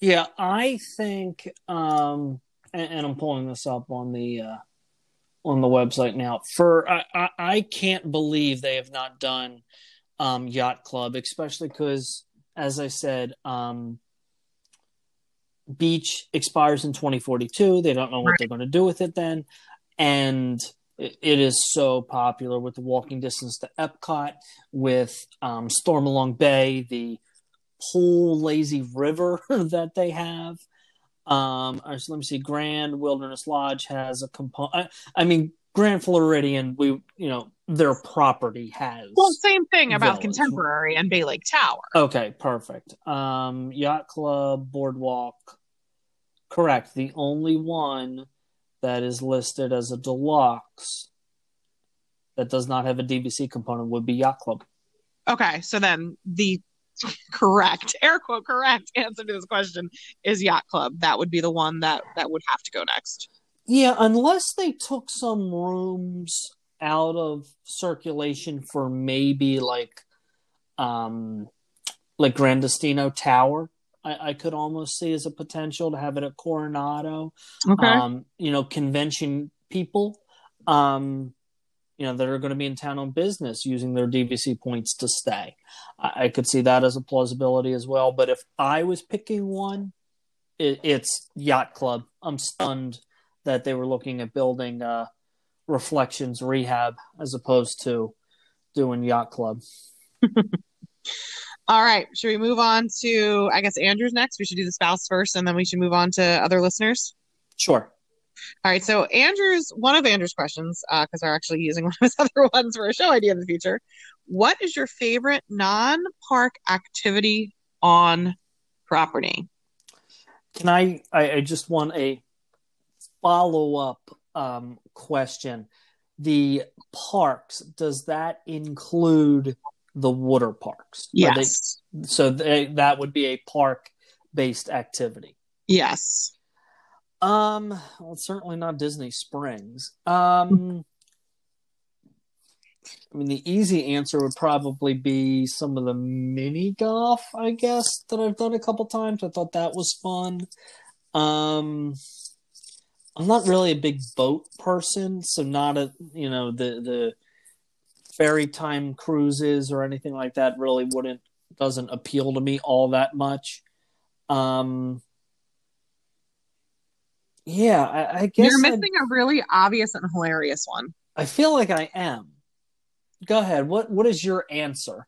Yeah, I think, um, and, and I'm pulling this up on the uh, on the website now. For I, I, I can't believe they have not done um, Yacht Club, especially because, as I said, um, Beach expires in 2042. They don't know what they're going to do with it then, and it, it is so popular with the walking distance to Epcot, with um, Stormalong Bay, the whole lazy river that they have. Um, or so let me see. Grand Wilderness Lodge has a component. I, I mean, Grand Floridian, we you know their property has. Well, same thing about Village. Contemporary and Bay Lake Tower. Okay, perfect. Um, Yacht Club, Boardwalk, correct. The only one that is listed as a deluxe that does not have a DVC component would be Yacht Club. Okay, so then the correct, air quote correct answer to this question is Yacht Club. That would be the one that that would have to go next. Yeah, unless they took some rooms out of circulation for maybe like um like Gran Destino Tower. I, I could almost see as a potential to have it at Coronado. Okay. Um, you know, convention people um you know that are going to be in town on business using their DVC points to stay. I, I could see that as a plausibility as well. But if I was picking one, it, it's Yacht Club. I'm stunned that they were looking at building uh, Reflections Rehab as opposed to doing Yacht Club. All right. Should we move on to, I guess, Andrew's next? We should do the spouse first, and then we should move on to other listeners. Sure. All right. So, Andrew's one of Andrew's questions, because they're actually using one of his other ones for a show idea in the future. What is your favorite non park activity on property? Can I? I, I just want a follow up um, question. The parks does that include the water parks? Are they- Yes. so they, that would be a park based activity. Yes. Um, well, certainly not Disney Springs. Um, I mean, the easy answer would probably be some of the mini golf, I guess, that I've done a couple times. I thought that was fun. Um, I'm not really a big boat person, so not a you know the the ferry time cruises or anything like that really wouldn't doesn't appeal to me all that much. Um, yeah, I, I guess You're I'd- missing a really obvious and hilarious one. I feel like I am. Go ahead. What What is your answer?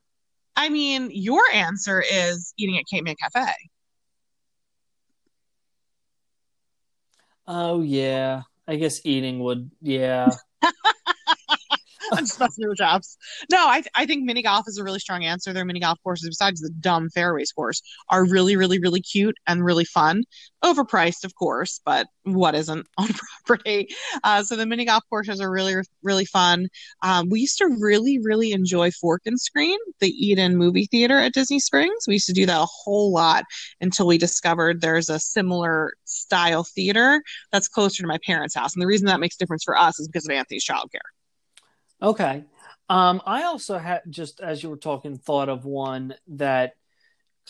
I mean, your answer is eating at Cape May Cafe. Oh yeah, I guess eating would. Yeah, I'm just busting your chops. No, I I think mini golf is a really strong answer. Their mini golf courses, besides the dumb fairways course, are really, really, really cute and really fun. Overpriced, of course, but what isn't on property? Uh, so the mini golf courses are really, really fun. Um, we used to really, really enjoy Fork and Screen, the Eden movie theater at Disney Springs. We used to do that a whole lot until we discovered there's a similar style theater that's closer to my parents' house. And the reason that makes difference for us is because of Anthony's childcare. Okay. Um, I also had just as you were talking, thought of one that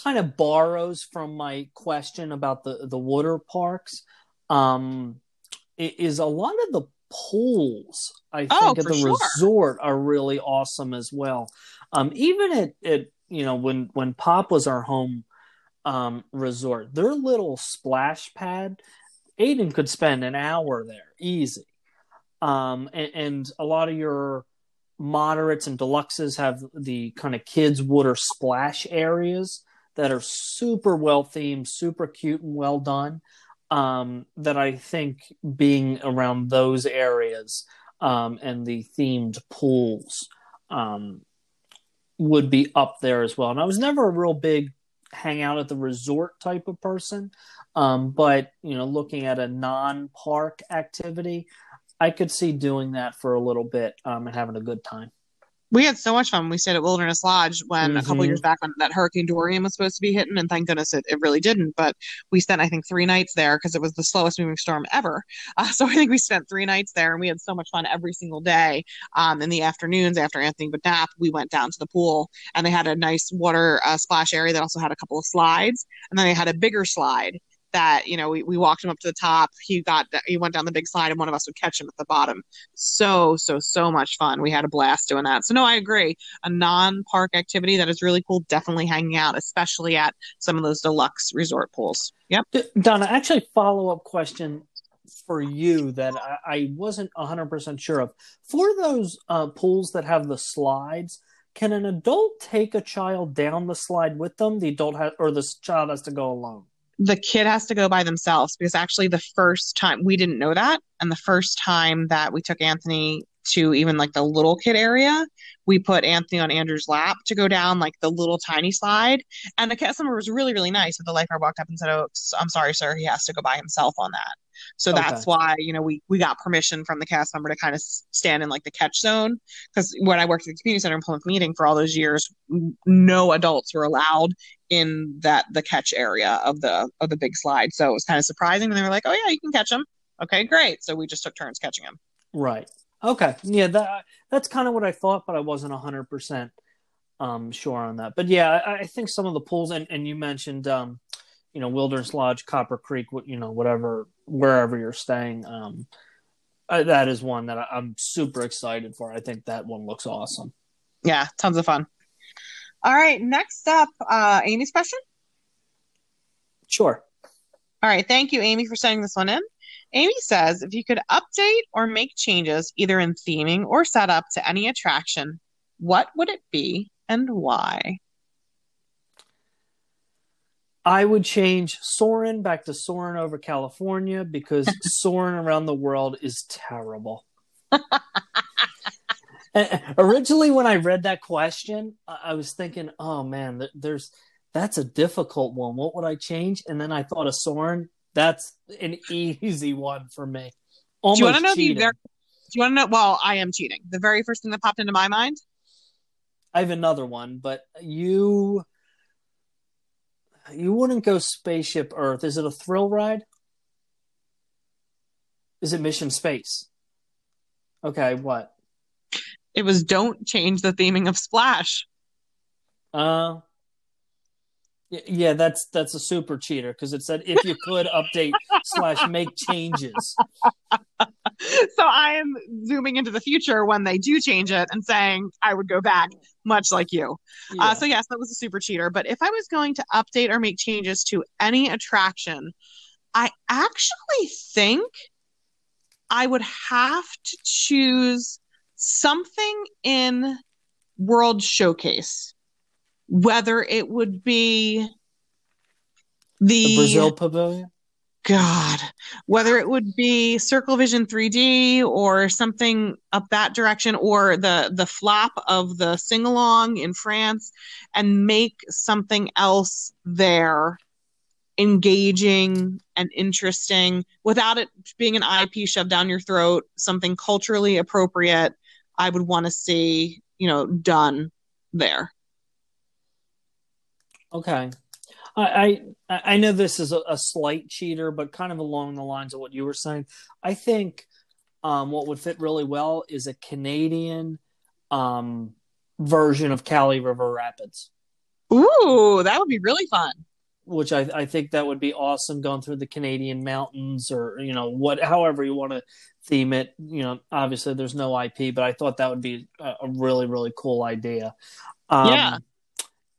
kind of borrows from my question about the the water parks. Um, is a lot of the pools I think Oh, at the sure. resort are really awesome as well. Um, even at, at you know when when Pop was our home um, resort, their little splash pad, Aiden could spend an hour there easy um, and, and a lot of your moderates and deluxes have the kind of kids water splash areas that are super well themed, super cute and well done. Um, that I think being around those areas um, and the themed pools um, would be up there as well. And I was never a real big hang out at the resort type of person, um, but you know, looking at a non-park activity, I could see doing that for a little bit um, and having a good time. We had so much fun. We stayed at Wilderness Lodge when a couple Mhm. years back when that Hurricane Dorian was supposed to be hitting, and thank goodness it, it really didn't. But we spent, I think, three nights there because it was the slowest moving storm ever. Uh, so I think we spent three nights there, and we had so much fun every single day. Um, in the afternoons after Anthony would nap, we went down to the pool, and they had a nice water uh, splash area that also had a couple of slides, and then they had a bigger slide that you know we, we walked him up to the top. He got he went down the big slide and one of us would catch him at the bottom. So so so much fun. We had a blast doing that. So no i agree. A non-park activity that is really cool definitely hanging out especially at some of those deluxe resort pools. Yep. Donna, actually, follow up question for you that I, I wasn't 100% sure of. For those uh, pools that have the slides, can an adult take a child down the slide with them? The adult has, or the child has to go alone? The kid has to go by themselves because actually the first time we didn't know that. And the first time that we took anthony to even like the little kid area we put anthony on andrew's lap to go down like the little tiny slide. And the customer was really really nice but the lifeguard walked up and said oh i'm sorry sir. He has to go by himself on that so Okay. that's why you know we we got permission from the cast member to kind of stand in like the catch zone because when i worked at the community center in plymouth meeting for all those years no adults were allowed in that the catch area of the of the big slide. So it was kind of surprising. And they were like, "Oh yeah, you can catch them." Okay, great. So we just took turns catching them. Right. Okay. Yeah, that that's kind of what I thought, but I wasn't 100% um, sure on that. But yeah, I, I think some of the pools, and, and you mentioned, um, you know, Wilderness Lodge, Copper Creek, you know, whatever, wherever you're staying. Um, uh, that is one that I, I'm super excited for. I think that one looks awesome. Yeah, tons of fun. All right, next up, uh, Amy's question. Sure. All right, thank you, Amy, for sending this one in. Amy says, if you could update or make changes either in theming or setup to any attraction, what would it be and why? I would change Soarin' back to Soarin' over California because Soarin' around the world is terrible. Originally, when I read that question, I was thinking, "Oh man, there's that's a difficult one. What would I change?" And then I thought of Soarin'. That's an easy one for me. Almost Do you want to know cheating. the very, Do you want to know? Well, I am cheating. The very first thing that popped into my mind. I have another one, but you you wouldn't go spaceship Earth. Is it a thrill ride? Is it Mission Space? Okay, what? It was don't change the theming of Splash. Uh yeah, that's that's a super cheater because it said if you could update slash make changes. So I am zooming into the future when they do change it and saying I would go back, much like you. Yeah. Uh, so yes, that was a super cheater. But if I was going to update or make changes to any attraction, I actually think I would have to choose something in World Showcase, whether it would be the Brazil Pavilion. God, whether it would be Circle Vision 3D or something up that direction, or the the flop of the sing along in France, and make something else there engaging and interesting without it being an IP shoved down your throat, something culturally appropriate. I would want to see, you know, done there. Okay. I, I I know this is a, a slight cheater, but kind of along the lines of what you were saying. I think um, what would fit really well is a Canadian um, version of Cali River Rapids, Ooh, that would be really fun. which I, I think that would be awesome going through the Canadian mountains or you know what however you want to theme it. You know, obviously there's no IP, but I thought that would be a, a really really cool idea. Um, Yeah.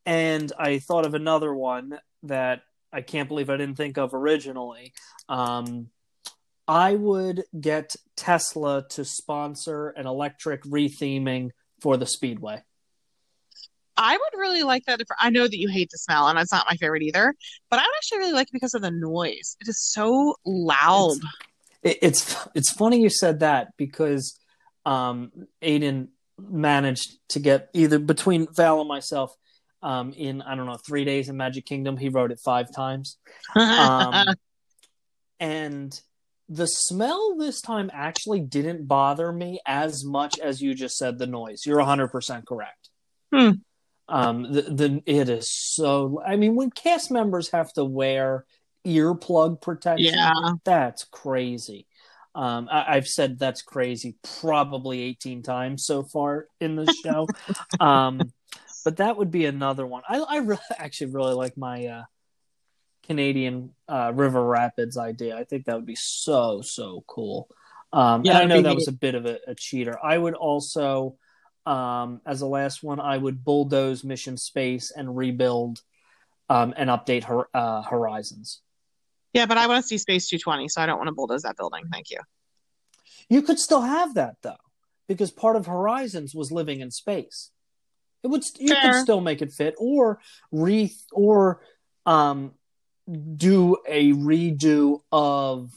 And I thought of another one that I can't believe I didn't think of originally. Um, I would get Tesla to sponsor an electric retheming for the Speedway. I would really like that if I know that you hate the smell and it's not my favorite either, but I would actually really like it because of the noise. It is so loud. It, it's it's funny you said that because um, Aiden managed to get either between Val and myself um, in I don't know three days in Magic Kingdom. He wrote it five times. um, and the smell this time actually didn't bother me as much as you just said the noise. You're 100% correct. Hmm. Um, the, the it is so. I mean, when cast members have to wear earplug protection, Yeah. that's crazy. Um, I, I've said that's crazy probably 18 times so far in the show. um, but that would be another one. I, I really, actually really like my uh, Canadian uh, River Rapids idea. I think that would be so so cool. Um, Yeah, I know that was a bit of a, a cheater. I would also, um, as the last one, I would bulldoze Mission Space and rebuild um, and update her, uh, Horizons. Yeah, but I want to see Space 220, so I don't want to bulldoze that building. Thank you. You could still have that though, because part of Horizons was living in space. It would you Fair. could still make it fit, or re or um do a redo of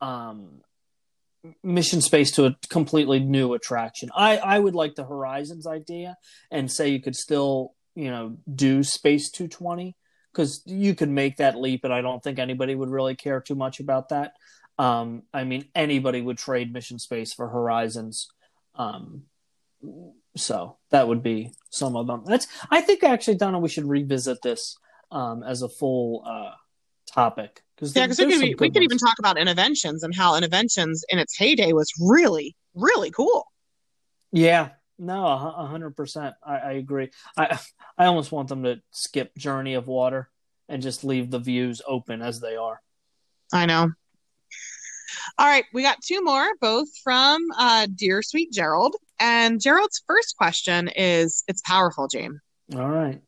um Mission Space to a completely new attraction. I I would like the Horizons idea and say you could still you know do Space 220 because you could make that leap, and I don't think anybody would really care too much about that. Um, I mean, anybody would trade Mission Space for Horizons. Um, so that would be some of them. That's I think actually, Donna, we should revisit this um, as a full uh, topic because Yeah, because we could, be- we could even talk about Innoventions and how Innoventions in its heyday was really, really cool. Yeah, no, a a hundred percent. I, I agree. I I almost want them to skip Journey of Water and just leave the views open as they are. I know. All right, we got two more, both from uh, Dear Sweet Gerald. And Gerald's first question is It's powerful, James. All right.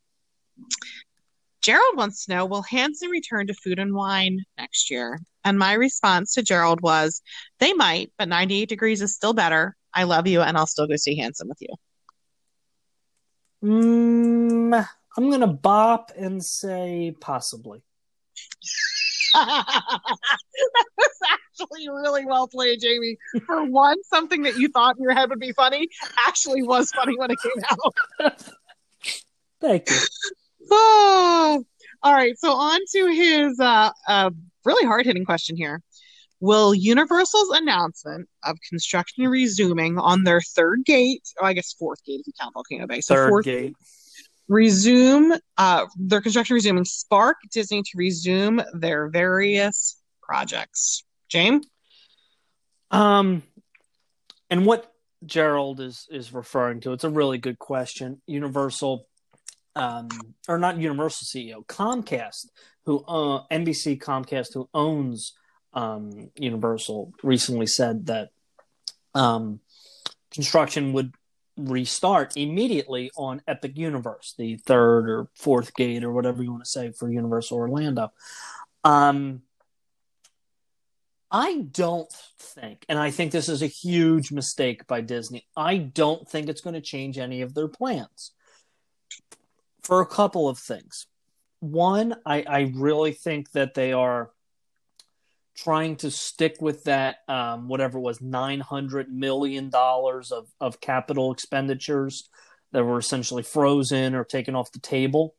Gerald wants to know Will Hanson return to Food and Wine next year? And my response to Gerald was They might, but 98 degrees is still better. I love you, and I'll still go see Hanson with you. Mm, I'm gonna bop and say possibly. that was actually really well played, Jamie. For one, something that you thought in your head would be funny actually was funny when it came out. Thank you. Oh, all right. So on to his uh, uh, really hard hitting question here. Will Universal's announcement of construction resuming on their third gate, or I guess fourth gate if you count Volcano Bay, so Third fourth gate. resume uh, their construction resuming spark Disney to resume their various projects? James? Um, and what Gerald is is referring to, it's a really good question. Universal, um, or not Universal CEO, Comcast, who uh, NBC Comcast, who owns um, Universal, recently said that um, construction would restart immediately on Epic Universe, the third or fourth gate or whatever you want to say for Universal Orlando. Um, I don't think, and I think this is a huge mistake by Disney. I don't think it's going to change any of their plans for a couple of things. One, I, I really think that they are trying to stick with that, um, whatever it was, $900 million of, of capital expenditures that were essentially frozen or taken off the table.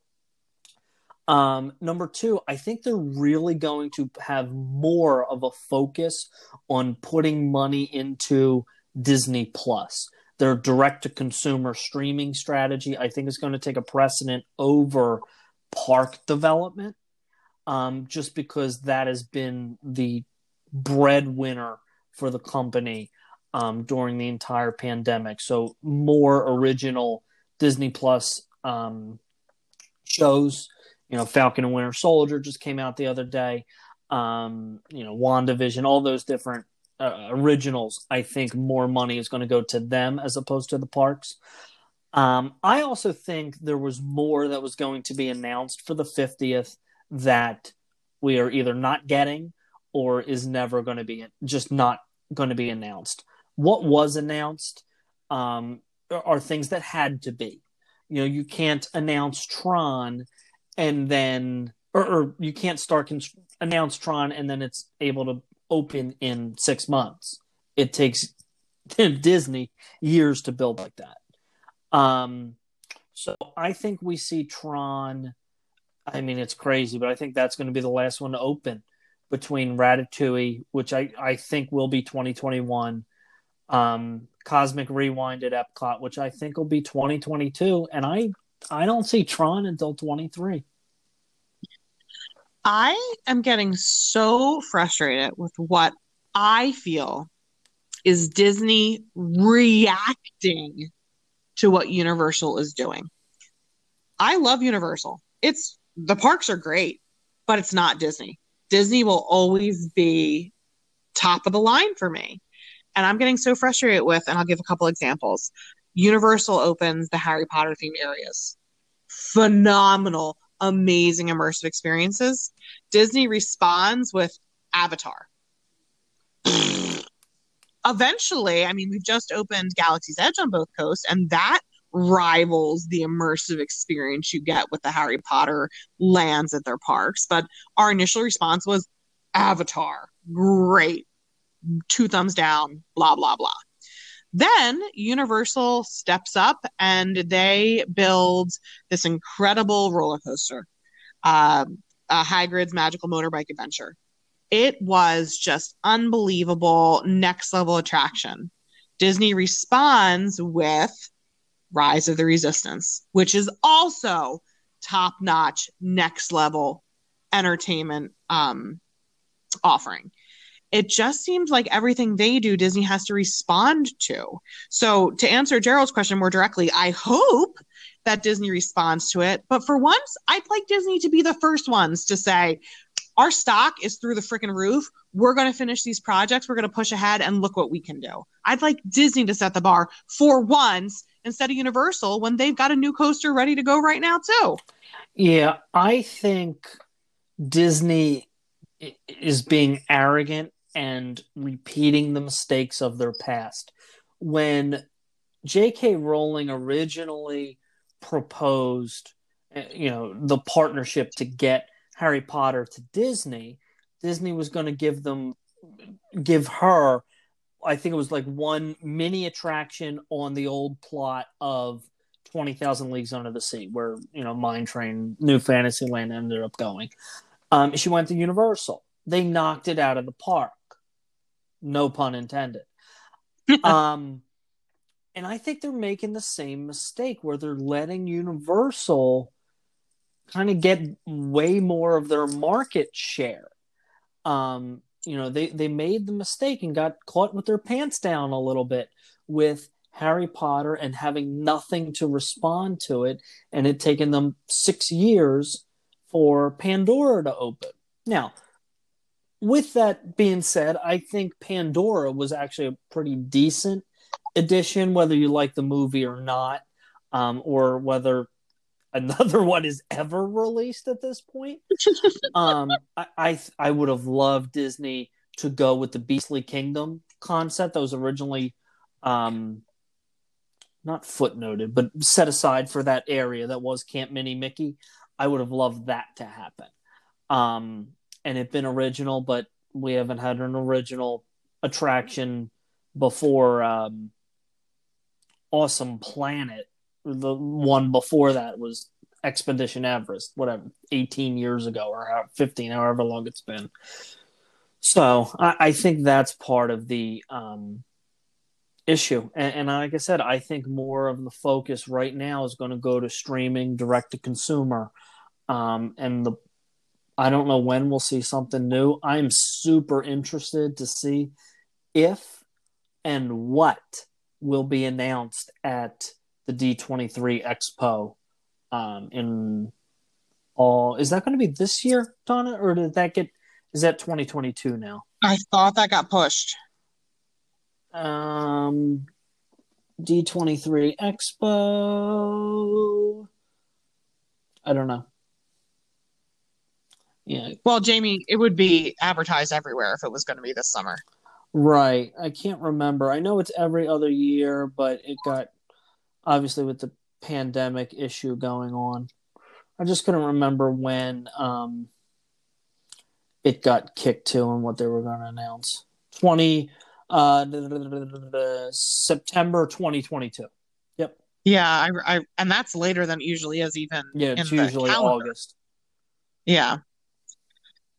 Um, number two, I think they're really going to have more of a focus on putting money into Disney Plus. Their direct to consumer streaming strategy, I think, is going to take a precedent over park development, um, just because that has been the breadwinner for the company um, during the entire pandemic. So, more original Disney Plus um, shows you know, Falcon and Winter Soldier just came out the other day. Um, you know, WandaVision, all those different uh, originals. I think more money is going to go to them as opposed to the parks. Um, I also think there was more that was going to be announced for the 50th that we are either not getting or is never going to be just not going to be announced. What was announced um, are things that had to be. You know, you can't announce Tron and then or, or you can't start con- announce Tron and then it's able to open in six months. It takes Disney years to build like that. Um, so I think we see Tron. I mean, it's crazy, but I think that's going to be the last one to open between Ratatouille, which I, I think will be 2021, um, Cosmic Rewind at Epcot, which I think will be 2022, and I I don't see Tron until 23. I am getting so frustrated with what I feel is Disney reacting to what Universal is doing. I love Universal. It's the parks are great, but it's not Disney. Disney will always be top of the line for me. And I'm getting so frustrated with, and I'll give a couple examples. Universal opens the Harry Potter themed areas. Phenomenal, amazing immersive experiences. Disney responds with Avatar. Eventually, I mean, we've just opened Galaxy's Edge on both coasts, and that rivals the immersive experience you get with the Harry Potter lands at their parks. But our initial response was Avatar. Great. Two thumbs down, blah, blah, blah. Then Universal steps up and they build this incredible roller coaster, uh, uh, Hagrid's Magical Motorbike Adventure. It was just unbelievable, next level attraction. Disney responds with Rise of the Resistance, which is also top notch, next level entertainment um, offering it just seems like everything they do, Disney has to respond to. So, to answer Gerald's question more directly, I hope that Disney responds to it. But for once, I'd like Disney to be the first ones to say, our stock is through the freaking roof. We're going to finish these projects. We're going to push ahead and look what we can do. I'd like Disney to set the bar for once instead of Universal when they've got a new coaster ready to go right now, too. Yeah, I think Disney is being arrogant and repeating the mistakes of their past. When J.K. Rowling originally proposed, eh, you know, the partnership to get Harry Potter to Disney, Disney was going to give them, give her, I think it was like one mini attraction on the old plot of 20,000 Leagues Under the Sea, where, you know, Mine Train, New Fantasyland ended up going. Um, she went to Universal. They knocked it out of the park no pun intended. um, and I think they're making the same mistake where they're letting Universal kind of get way more of their market share. Um, you know, they they made the mistake and got caught with their pants down a little bit with Harry Potter and having nothing to respond to it, and it taken them six years for Pandora to open. Now, with that being said, I think Pandora was actually a pretty decent addition, whether you like the movie or not, um, or whether another one is ever released at this point. um, I, I, I would have loved Disney to go with the Beastly Kingdom concept that was originally um, not footnoted, but set aside for that area that was Camp Minnie-Mickey. I would have loved that to happen. Um, and it been original, but we haven't had an original attraction before um, Awesome Planet. The one before that was Expedition Everest, whatever, 18 years ago or 15, however long it's been. So I, I think that's part of the um, issue. And, and, like I said, I think more of the focus right now is going to go to streaming, direct to consumer. Um, and the I don't know when we'll see something new. I'm super interested to see if and what will be announced at the D23 Expo um, in all. Is that going to be this year, Donna, or did that get? Is that 2022 now? I thought that got pushed. Um, D23 Expo. I don't know. Yeah. Well, Jamie, it would be advertised everywhere if it was going to be this summer. Right. I can't remember. I know it's every other year, but it got obviously with the pandemic issue going on. I just couldn't remember when um, it got kicked to and what they were going to announce. 20 uh, September 2022. Yep. Yeah, I, I and that's later than it usually is even Yeah, it's usually August. Yeah.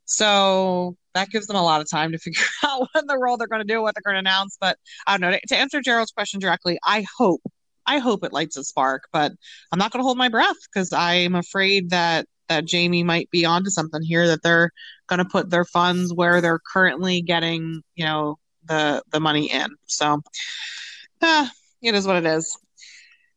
So that gives them a lot of time to figure out what in the world they're going to do, what they're going to announce. But I don't know. To, to answer Gerald's question directly, I hope, I hope it lights a spark, but I'm not going to hold my breath because I'm afraid that that Jamie might be onto something here. That they're going to put their funds where they're currently getting, you know, the the money in. So, uh, it is what it is.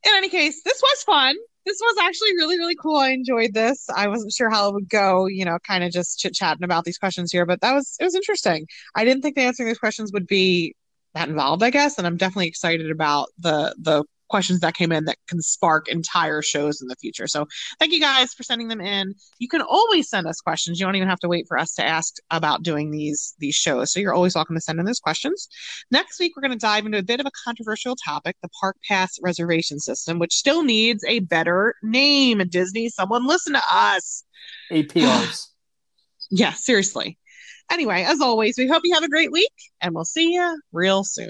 In any case, this was fun this was actually really really cool. I enjoyed this. I wasn't sure how it would go you know kind of just chit chatting about these questions here but that was it was interesting. I didn't think the answering these questions would be that involved i guess and i'm definitely excited about the the questions that came in that can spark entire shows in the future. So thank you guys for sending them in. You can always send us questions. You don't even have to wait for us to ask about doing these these shows. So you're always welcome to send in those questions. Next week we're going to dive into a bit of a controversial topic, the Park Pass reservation system, which still needs a better name. Disney, someone listen to us. APRs. yeah, seriously. Anyway, as always, we hope you have a great week and we'll see you real soon.